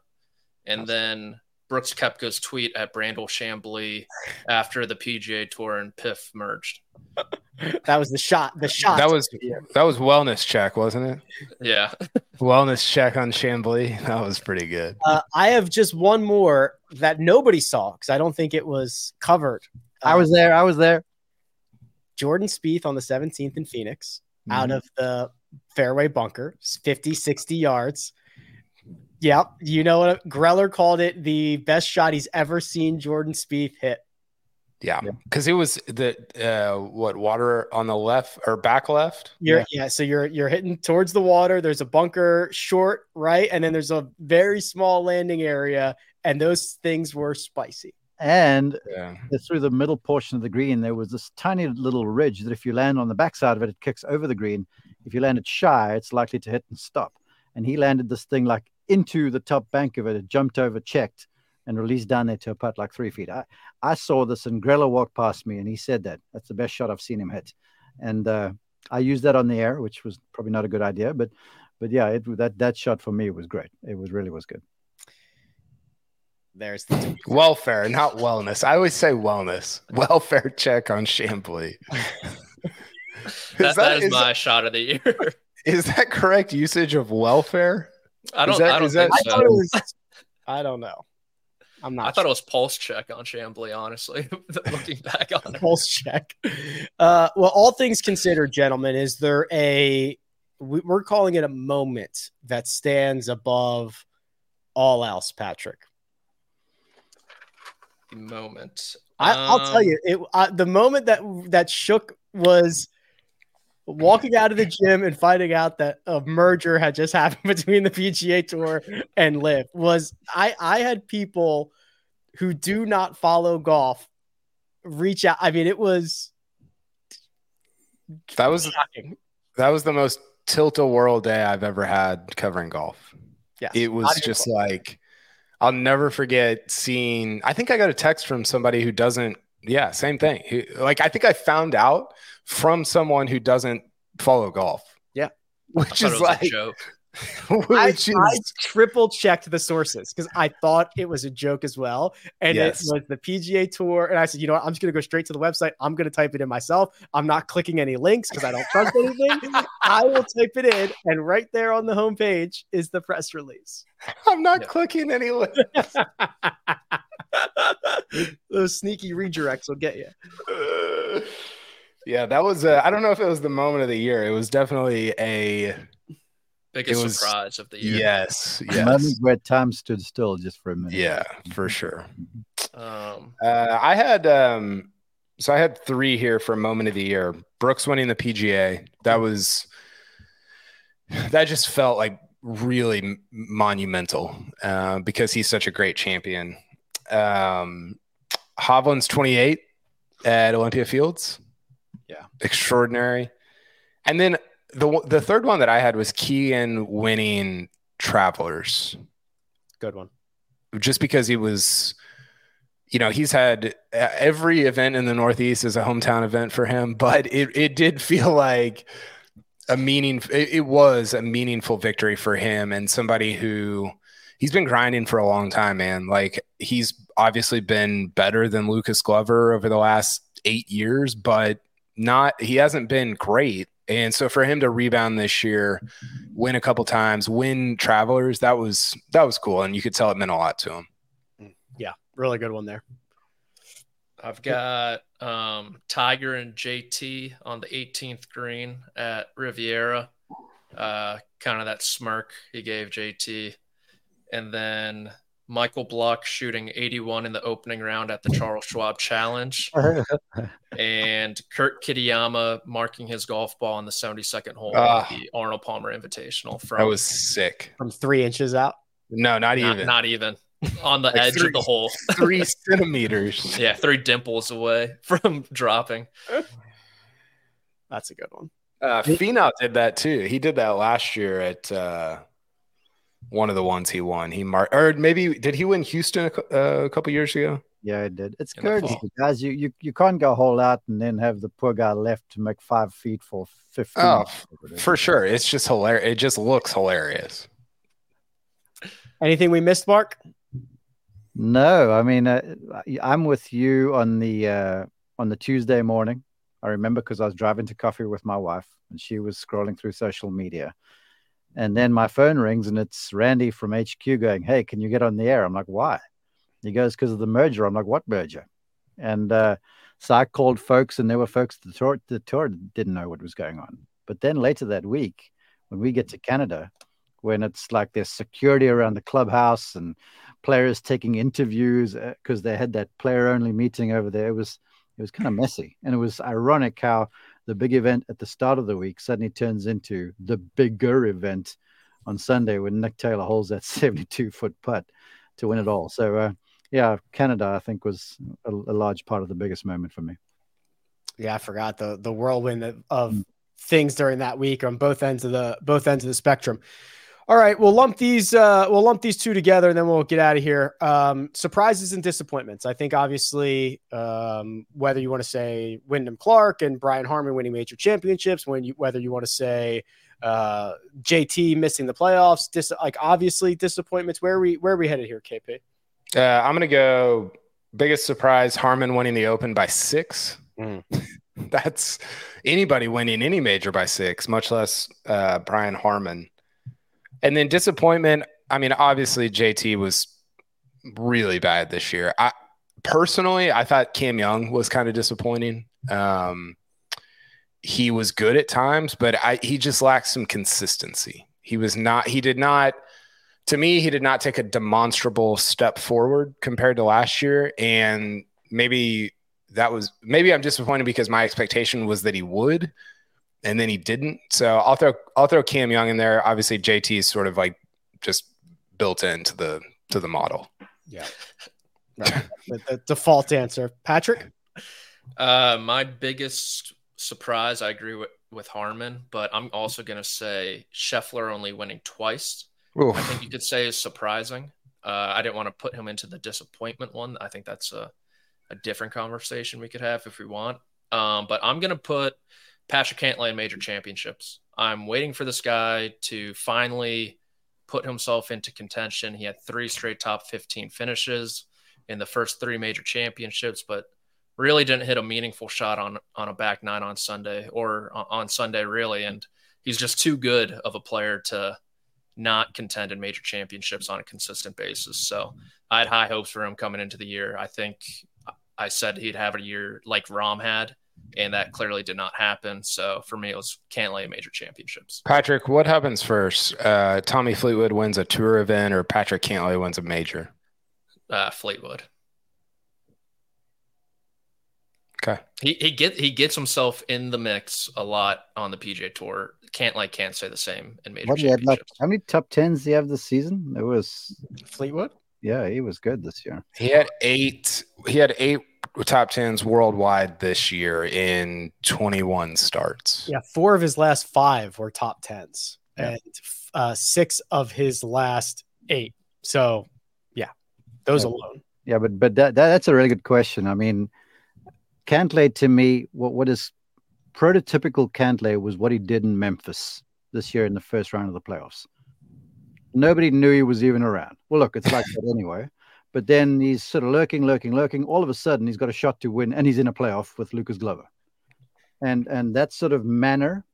Speaker 2: And then Brooks Koepka's tweet at Brandel Chamblee after the PGA Tour and PIF merged.
Speaker 1: That was the shot. The shot.
Speaker 4: That was that was wellness check, wasn't it?
Speaker 2: Yeah.
Speaker 4: Wellness check on Chamblee. That was pretty good.
Speaker 1: Uh, I have just one more that nobody saw because I don't think it was covered.
Speaker 3: I was there. I was there.
Speaker 1: Jordan Spieth on the 17th in Phoenix out
Speaker 3: Mhm.
Speaker 1: of the fairway bunker, 50, 60 yards. Yep. You know what? Greller called it the best shot he's ever seen Jordan Spieth hit.
Speaker 4: Yeah, because it was the uh, what water on the left or back left.
Speaker 1: You're yeah. so you're you're hitting towards the water. There's a bunker short, right? And then there's a very small landing area, and those things were spicy.
Speaker 3: And
Speaker 4: Yeah.
Speaker 3: through the middle portion of the green, there was this tiny little ridge that if you land on the backside of it, it kicks over the green. If you land it shy, it's likely to hit and stop. And he landed this thing like into the top bank of it. It jumped over, checked, and released down there to a putt like three feet. I, I saw this, and Greller walked past me, and he said that that's the best shot I've seen him hit. And uh, I used that on the air, which was probably not a good idea, but but yeah, it, that that shot for me was great. It was really was good.
Speaker 1: There's the
Speaker 4: Welfare, not wellness. I always say wellness. Welfare check on Chamblee.
Speaker 2: That, that is
Speaker 4: is
Speaker 2: my shot of the year.
Speaker 4: Is that correct usage of welfare?
Speaker 2: I don't,
Speaker 4: that-
Speaker 2: I don't
Speaker 4: that-
Speaker 1: I
Speaker 2: so.
Speaker 1: was. I don't know. I'm not.
Speaker 2: I thought it was pulse check on Chamblee, honestly, looking back on it.
Speaker 1: pulse check. Uh, well, all things considered, gentlemen, is there a we, we're calling it a moment that stands above all else, Patrick?
Speaker 2: moment.
Speaker 1: I, I'll tell
Speaker 2: Um,
Speaker 1: you, it uh, the moment that that shook was walking out of the gym and finding out that a merger had just happened between the PGA Tour and LIV was I I had people who do not follow golf reach out. I mean, it was
Speaker 4: That was
Speaker 1: shocking.
Speaker 4: that was the most tilt a whirl day I've ever had covering golf.
Speaker 1: Yeah,
Speaker 4: It was just like I'll never forget seeing. I think I got a text from somebody who doesn't. Yeah, same thing. Who- Like I think I found out from someone who doesn't follow golf.
Speaker 1: Yeah.
Speaker 4: Which
Speaker 2: thought it
Speaker 4: is
Speaker 2: was
Speaker 4: like
Speaker 2: a joke.
Speaker 1: I,
Speaker 4: is
Speaker 1: I triple checked the sources because I thought it was a joke as well. And
Speaker 4: Yes.
Speaker 1: it was the PGA Tour. And I said, you know what? I'm just going to go straight to the website. I'm going to type it in myself. I'm not clicking any links because I don't trust anything. I will type it in. And right there on the homepage is the press release.
Speaker 4: I'm not
Speaker 2: Yeah.
Speaker 4: clicking any link.
Speaker 1: Those sneaky redirects will get you.
Speaker 4: Yeah, that was. Uh, I don't know if it was the moment of the year. It was definitely a
Speaker 2: Biggest
Speaker 4: was-
Speaker 2: surprise of the year.
Speaker 4: yes,
Speaker 3: The moment
Speaker 4: yes,
Speaker 3: where time stood still just for a minute.
Speaker 4: yeah, for sure.
Speaker 2: Um,
Speaker 4: Uh, I had um, so I had three here for moment of the year. Brooks winning the PGA. That was that just felt like really monumental uh, because he's such a great champion. Um, Hovland's 28 at Olympia Fields.
Speaker 1: Yeah.
Speaker 4: extraordinary. And then the the third one that I had was Keegan winning Travelers,
Speaker 1: Good one.
Speaker 4: just because he was, you know, he's had uh, every event in the Northeast is a hometown event for him, but it it did feel like a meaning. It, it was a meaningful victory for him and somebody who he's been grinding for a long time, man. Like he's obviously been better than Lucas Glover over the last eight years, but not he hasn't been great. And so for him to rebound this year, win a couple times, win travelers, that was that was cool. And you could tell it meant a lot to him.
Speaker 1: Yeah, really good one there.
Speaker 2: I've got um, Tiger and JT on the 18th green at Riviera. Uh, kind of that smirk he gave JT. And then Michael Block shooting 81 in the opening round at the Charles Schwab Challenge. and Kurt Kitayama marking his golf ball on the 72nd hole of the Arnold Palmer Invitational from
Speaker 4: That was sick.
Speaker 1: From three inches out.
Speaker 4: No, not,
Speaker 2: not,
Speaker 4: even
Speaker 2: not even on the
Speaker 4: Like
Speaker 2: edge
Speaker 4: three-
Speaker 2: of the hole.
Speaker 4: three centimeters.
Speaker 2: Yeah, three dimples away from dropping.
Speaker 1: That's a good one.
Speaker 4: Uh, Finau did that too. He did that last year at uh, one of the ones he won. He marked, or maybe did he win Houston a, uh, a couple years ago?
Speaker 3: Yeah, it did. It's
Speaker 2: In the
Speaker 3: guys. You, you you can't go whole out and then have the poor guy left to make five feet for fifteen.
Speaker 4: Oh, For sure, it's just hilarious. It just looks hilarious.
Speaker 1: Anything we missed, Mark?
Speaker 3: No, I mean, uh, I- I'm with you on the uh, on the Tuesday morning. I remember because I was driving to coffee with my wife, and she was scrolling through social media, and then my phone rings, and it's Randy from HQ going, "Hey, can you get on the air?" I'm like, "Why?" He goes, "Because of the merger." I'm like, "What merger?" And uh, so I called folks, and there were folks at the tour, the tour didn't know what was going on. But then later that week, when we get to Canada, when it's like there's security around the clubhouse and players taking interviews because they had that player only meeting over there. It was it was kind of messy, and it was ironic how the big event at the start of the week suddenly turns into the bigger event on Sunday when Nick Taylor holds that 72 foot putt to win it all. So uh, yeah, Canada I think was a, a large part of the biggest moment for me.
Speaker 1: Yeah, I forgot the the whirlwind of, of things during that week on both ends of the both ends of the spectrum. All right, we'll lump these uh, we'll lump these two together, and then we'll get out of here. Um, surprises and disappointments. I think obviously, um, whether you want to say Wyndham Clark and Brian Harman winning major championships, when you whether you want to say uh, JT missing the playoffs, dis- like obviously disappointments. Where are we where are we headed here, KP?
Speaker 4: Uh, I'm gonna go biggest surprise: Harman winning the Open by six.
Speaker 1: Mm.
Speaker 4: That's anybody winning any major by six, much less uh, Brian Harman. And then disappointment. I mean, obviously JT was really bad this year. I personally, I thought Cam Young was kind of disappointing. Um, he was good at times, but I, he just lacked some consistency. He was not. He did not. To me, he did not take a demonstrable step forward compared to last year, and maybe that was maybe I'm disappointed because my expectation was that he would, and then he didn't. So I'll throw I'll throw Cam Young in there. Obviously, JT is sort of like just built into the to the model.
Speaker 1: Yeah, right. the, the default answer, Patrick.
Speaker 2: Uh, my biggest surprise, I agree with, with Harman, but I'm also going to say Scheffler only winning twice.
Speaker 4: Oof.
Speaker 2: I think you could say is surprising. Uh, I didn't want to put him into the disappointment one. I think that's a, a different conversation we could have if we want. Um, but I'm going to put Patrick Cantlay in major championships. I'm waiting for this guy to finally put himself into contention. He had three straight top 15 finishes in the first three major championships, but really didn't hit a meaningful shot on on a back nine on Sunday or on Sunday really. And he's just too good of a player to not contend in major championships on a consistent basis. So I had high hopes for him coming into the year. I think I said he'd have a year like Rahm had, and that clearly did not happen. So for me, it was Cantlay major championships.
Speaker 4: Patrick, what happens first? Uh, Tommy Fleetwood wins a tour event, or Patrick Cantlay wins a major?
Speaker 2: Uh, Fleetwood.
Speaker 4: Okay.
Speaker 2: He he get he gets himself in the mix a lot on the PJ Tour. Cantlay can't say the same in major
Speaker 3: What he like
Speaker 2: championships.
Speaker 3: how many top tens do you have this season? It was
Speaker 1: Fleetwood.
Speaker 3: yeah, he was good this year.
Speaker 4: He had eight. He had eight top tens worldwide this year in 21 starts.
Speaker 1: Yeah, four of his last five were top tens,
Speaker 3: Yeah.
Speaker 1: and uh, six of his last eight. So, yeah, those
Speaker 3: Yeah.
Speaker 1: alone.
Speaker 3: Yeah, but but that, that that's a really good question. I mean, Cantlay to me, what what is prototypical Cantlay was what he did in Memphis this year in the first round of the playoffs. Nobody knew he was even around. Well, look, it's like that anyway. But then he's sort of lurking, lurking, lurking. All of a sudden, he's got a shot to win, and he's in a playoff with Lucas Glover. And and that sort of manner,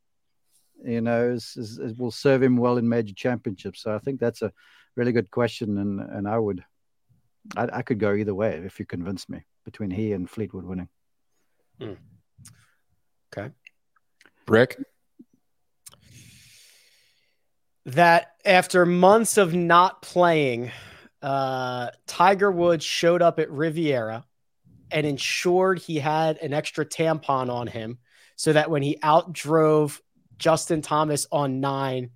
Speaker 3: you know, is, is, is- will serve him well in major championships. So I think that's a really good question, and and I would, I, I could go either way if you convince me between he and Fleetwood winning.
Speaker 4: Hmm. Okay.
Speaker 1: Brick that after months of not playing, uh, Tiger Woods showed up at Riviera and ensured he had an extra tampon on him so that when he outdrove Justin Thomas on nine,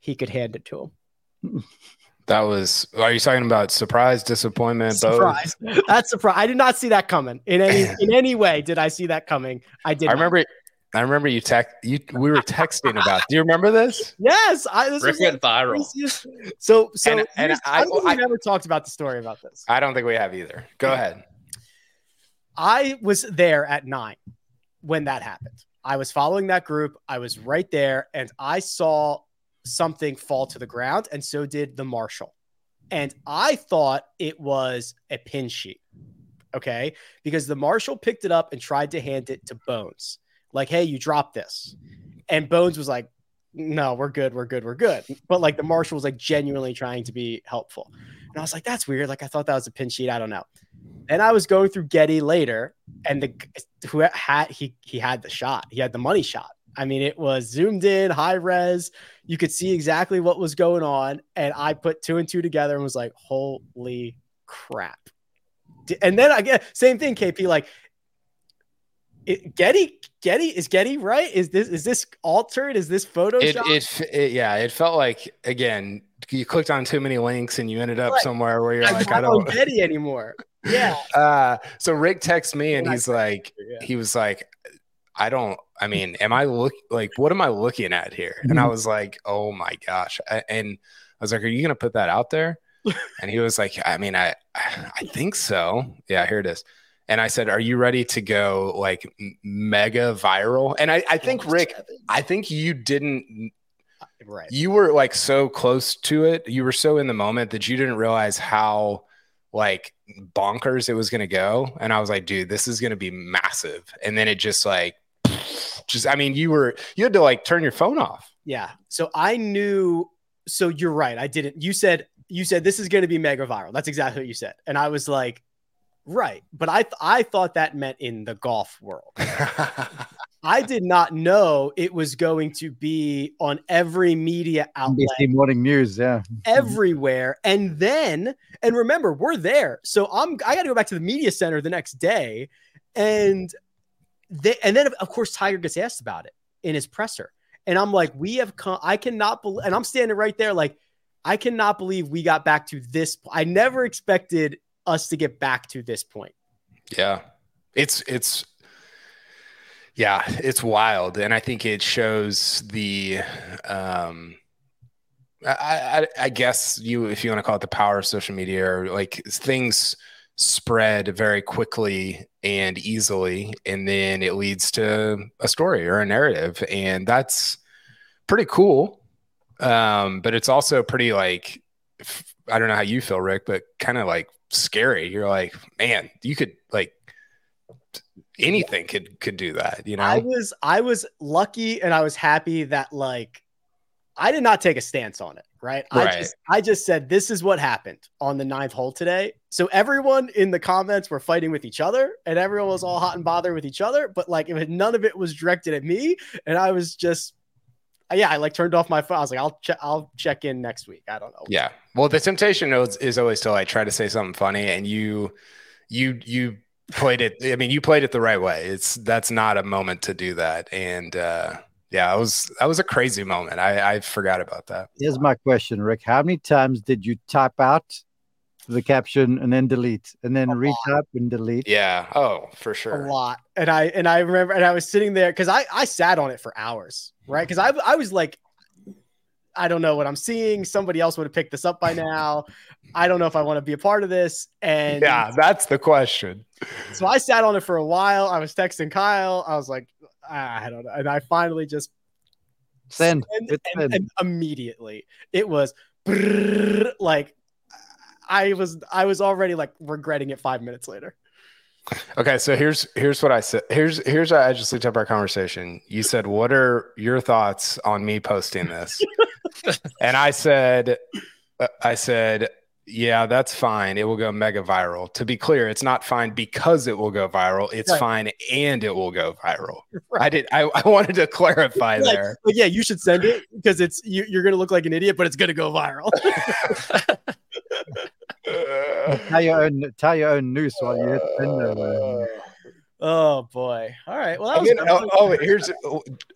Speaker 1: he could hand it to him.
Speaker 4: that was. Are you talking about surprise, disappointment, both?
Speaker 1: Surprise. That's surprise. I did not see that coming in any in any way. Did I see that coming? I did.
Speaker 4: I
Speaker 1: not.
Speaker 4: Remember. I remember you text. You we were texting about. Do you remember this?
Speaker 1: Yes, I this
Speaker 2: Rick
Speaker 1: was
Speaker 2: went
Speaker 1: like
Speaker 2: viral.
Speaker 1: craziest- So so
Speaker 4: And- and I-
Speaker 1: I,
Speaker 4: I-
Speaker 1: never talked about the story about this.
Speaker 4: I don't think we have either. Go ahead.
Speaker 1: I was there at nine when that happened. I was following that group. I was right there and I saw something fall to the ground, and so did the marshal. And I thought it was a pin sheet. Okay. Because the marshal picked it up and tried to hand it to Bones. Like, hey, you dropped this. And Bones was like, no, we're good. We're good. We're good. But like the marshal was like genuinely trying to be helpful. And I was like, that's weird. Like, I thought that was a pin sheet. I don't know. Then I was going through Getty later, and the who had he he had the shot. He had the money shot. I mean, it was zoomed in, high res. You could see exactly what was going on, and I put two and two together and was like, "Holy crap!" And then I get same thing, KP. Like, it, Getty, Getty is Getty right? Is this is this altered? Is this
Speaker 4: It,
Speaker 1: Photoshop?
Speaker 4: it, it, yeah, it felt like again, you clicked on too many links and you ended up
Speaker 1: Right.
Speaker 4: somewhere where you're
Speaker 1: I'm
Speaker 4: like, I don't.
Speaker 1: Getty anymore. Yeah,
Speaker 4: Uh, so Rick texts me and he's like,
Speaker 1: yeah.
Speaker 4: he was like, I don't. I mean, am I look like what am I looking at here? And I was like, oh my gosh. I, and I was like, are you gonna put that out there? And he was like, I mean, I I think so. Yeah, here it is. And I said, are you ready to go like mega viral? And I, I think Rick, I think you didn't uh,
Speaker 1: right.
Speaker 4: you were like so close to it you were so in the moment that you didn't realize how like bonkers it was going to go and i was like dude this is going to be massive and then it just like just i mean you were you had to like turn your phone off
Speaker 1: Yeah. So I knew. So you're right. I didn't. You said you said this is going to be mega viral. That's exactly what you said, and I was like, right. But I th- I thought that meant in the golf world. I did not know it was going to be on every media outlet
Speaker 3: NBC Morning News, yeah.
Speaker 1: everywhere. And then, and remember, we're there. So I'm I got to go back to the media center the next day, and they, and then of course Tiger gets asked about it in his presser, and I'm like, we have come. I cannot believe, and I'm standing right there, like, I cannot believe we got back to this. I never expected us to get back to this point.
Speaker 4: Yeah. It's it's yeah, it's wild. And I think it shows the um I, I I guess you if you want to call it the power of social media or like things spread very quickly and easily and then it leads to a story or a narrative and that's pretty cool um but it's also pretty like f- i don't know how you feel rick but kind of like scary you're like man you could like anything could could do that you know
Speaker 1: I was I was lucky and I was happy that like I did not take a stance on it, right? I just I just said this is what happened on the ninth hole today. So everyone in the comments were fighting with each other and everyone was all hot and bothered with each other, but like it, none of it was directed at me. And I was just yeah, I like turned off my phone. I was like, I'll check I'll check in next week. I don't know.
Speaker 4: Yeah. Well, the temptation is, is always to like try to say something funny, and you, you, you played it. I mean, you played it the right way. It's that's not a moment to do that, and uh, yeah, it was that was a crazy moment. I I forgot about that.
Speaker 3: Here's my question, Rick. How many times did you type out the caption and then delete and then
Speaker 1: A
Speaker 3: retype and delete.
Speaker 4: Yeah. Oh, for sure.
Speaker 1: a lot. And I and I remember and I was sitting there because I I sat on it for hours, right? Because I I was like, I don't know what I'm seeing. Somebody else would have picked this up by now. I don't know if I want to be a part of this. And
Speaker 4: Yeah, that's the question.
Speaker 1: so I sat on it for a while. I was texting Kyle. I was like, ah, I don't know. And I finally just
Speaker 3: Send.
Speaker 1: sent, and,
Speaker 3: send.
Speaker 1: and immediately it was like I was I was already like regretting it five minutes later.
Speaker 4: Okay, so here's here's what I said. Here's here's how I just looked up our conversation. You said, "What are your thoughts on me posting this?" and I said, uh, "I said, yeah, that's fine. It will go mega viral." To be clear, it's not fine because it will go viral. It's
Speaker 1: Right.
Speaker 4: fine and it will go viral. I did. I, I wanted to clarify
Speaker 1: Like,
Speaker 4: there.
Speaker 1: like, yeah, you should send it because it's you, you're gonna look like an idiot, but it's gonna go viral.
Speaker 3: Tie your own tie your own noose while you hit send. over.
Speaker 1: oh boy! All right, well, that was
Speaker 4: then- oh, oh, here's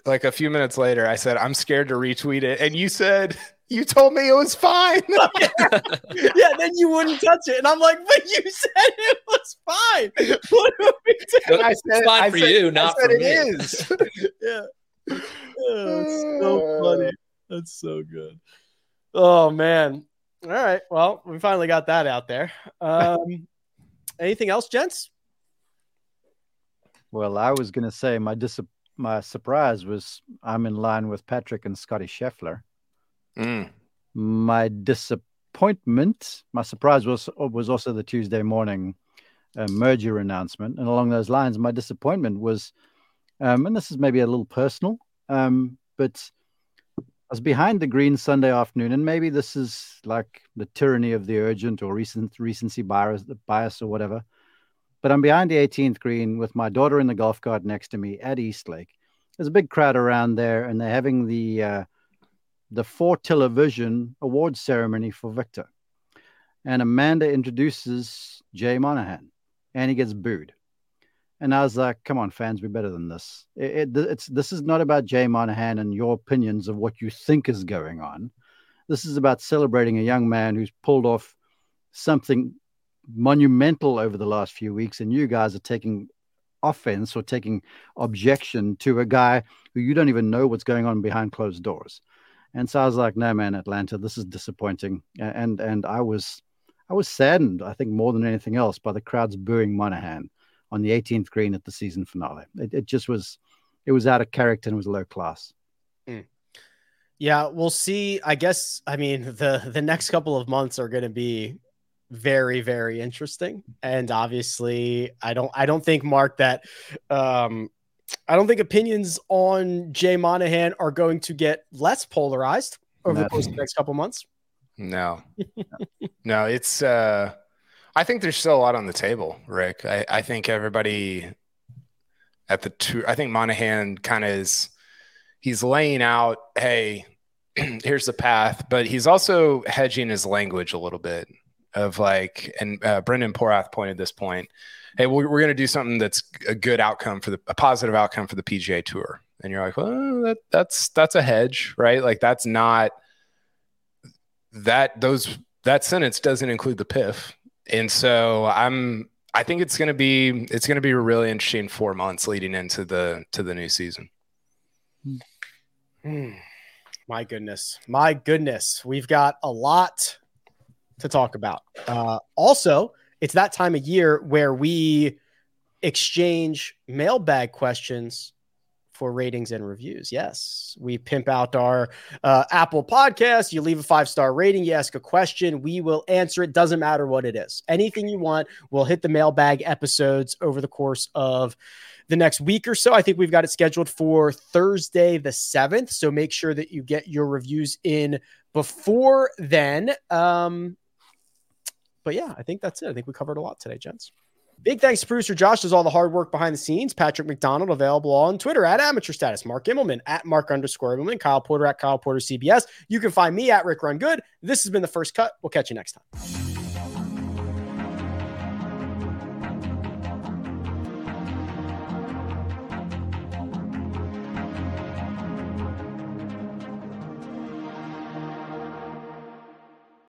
Speaker 4: like a few minutes later. I said, "I'm scared to retweet it," and you said, "You told me it was fine."
Speaker 1: yeah. Then you wouldn't touch it, and I'm like, but you said it was fine. What are we doing?
Speaker 4: I
Speaker 2: It's fine
Speaker 4: I
Speaker 2: for
Speaker 4: said-
Speaker 2: you,
Speaker 4: I
Speaker 2: not
Speaker 4: said
Speaker 2: for
Speaker 4: it
Speaker 2: me.
Speaker 4: is.
Speaker 1: Yeah. Oh, it's so funny. That's so good. Oh man. All right. Well, we finally got that out there. Um, anything else, gents?
Speaker 3: Well, I was going to say my dis- my surprise was I'm in line with Patrick and Scotty Scheffler.
Speaker 4: Mm.
Speaker 3: My disappointment, my surprise was was also the Tuesday morning uh, merger announcement, and along those lines, my disappointment was, um, and this is maybe a little personal, um, but I was behind the green Sunday afternoon, and maybe this is like the tyranny of the urgent or recent recency bias, bias or whatever. But I'm behind the 18th green with my daughter in the golf cart next to me at East Lake. There's a big crowd around there, and they're having the uh, the for television awards ceremony for Viktor. And Amanda introduces Jay Monahan, and he gets booed. And I was like, "Come on, fans, we're better than this. It, it, it's this is not about Jay Monahan and your opinions of what you think is going on. This is about celebrating a young man who's pulled off something monumental over the last few weeks, and you guys are taking offense or taking objection to a guy who you don't even know what's going on behind closed doors. And so I was like, no, man, Atlanta, this is disappointing. And and I was I was saddened, I think, more than anything else, by the crowds booing Monahan on the 18th green at the season finale. It, it just was it was out of character and was low class.
Speaker 1: Yeah, we'll see. I guess I mean the the next couple of months are going to be very very interesting and obviously I don't I don't think Mark that um I don't think opinions on Jay Monahan are going to get less polarized over the course of the next couple months.
Speaker 4: No, no, it's. uh I think there's still a lot on the table, Rick. I, I think everybody at the two. I think Monahan kind of is. He's laying out, hey, here's the path, but he's also hedging his language a little bit of like, and uh, Brendan Porath pointed this point. Hey, we're, we're going to do something that's a good outcome for the a positive outcome for the PGA Tour, and you're like, well, that, that's that's a hedge, right? Like that's not that those that sentence doesn't include the PIF and so i'm i think it's going to be it's going to be a really interesting four months leading into the to the new season
Speaker 1: Hmm. My goodness. My goodness. We've got a lot to talk about. Uh, also, it's that time of year where we exchange mailbag questions for ratings and reviews. Yes, we pimp out our uh, Apple podcast. You leave a five star rating, you ask a question, we will answer it. Doesn't matter what it is. Anything you want, we'll hit the mailbag episodes over the course of the next week or so. I think we've got it scheduled for Thursday, the 7th. So make sure that you get your reviews in before then. Um, but yeah, I think that's it. I think we covered a lot today, gents. Big thanks to producer Josh, does all the hard work behind the scenes. Patrick McDonald, available on Twitter at amateur status. Mark Immelman at Mark underscore Immelman. Kyle Porter at Kyle Porter CBS. You can find me at Rick Run Good. This has been the first cut. We'll catch you next time.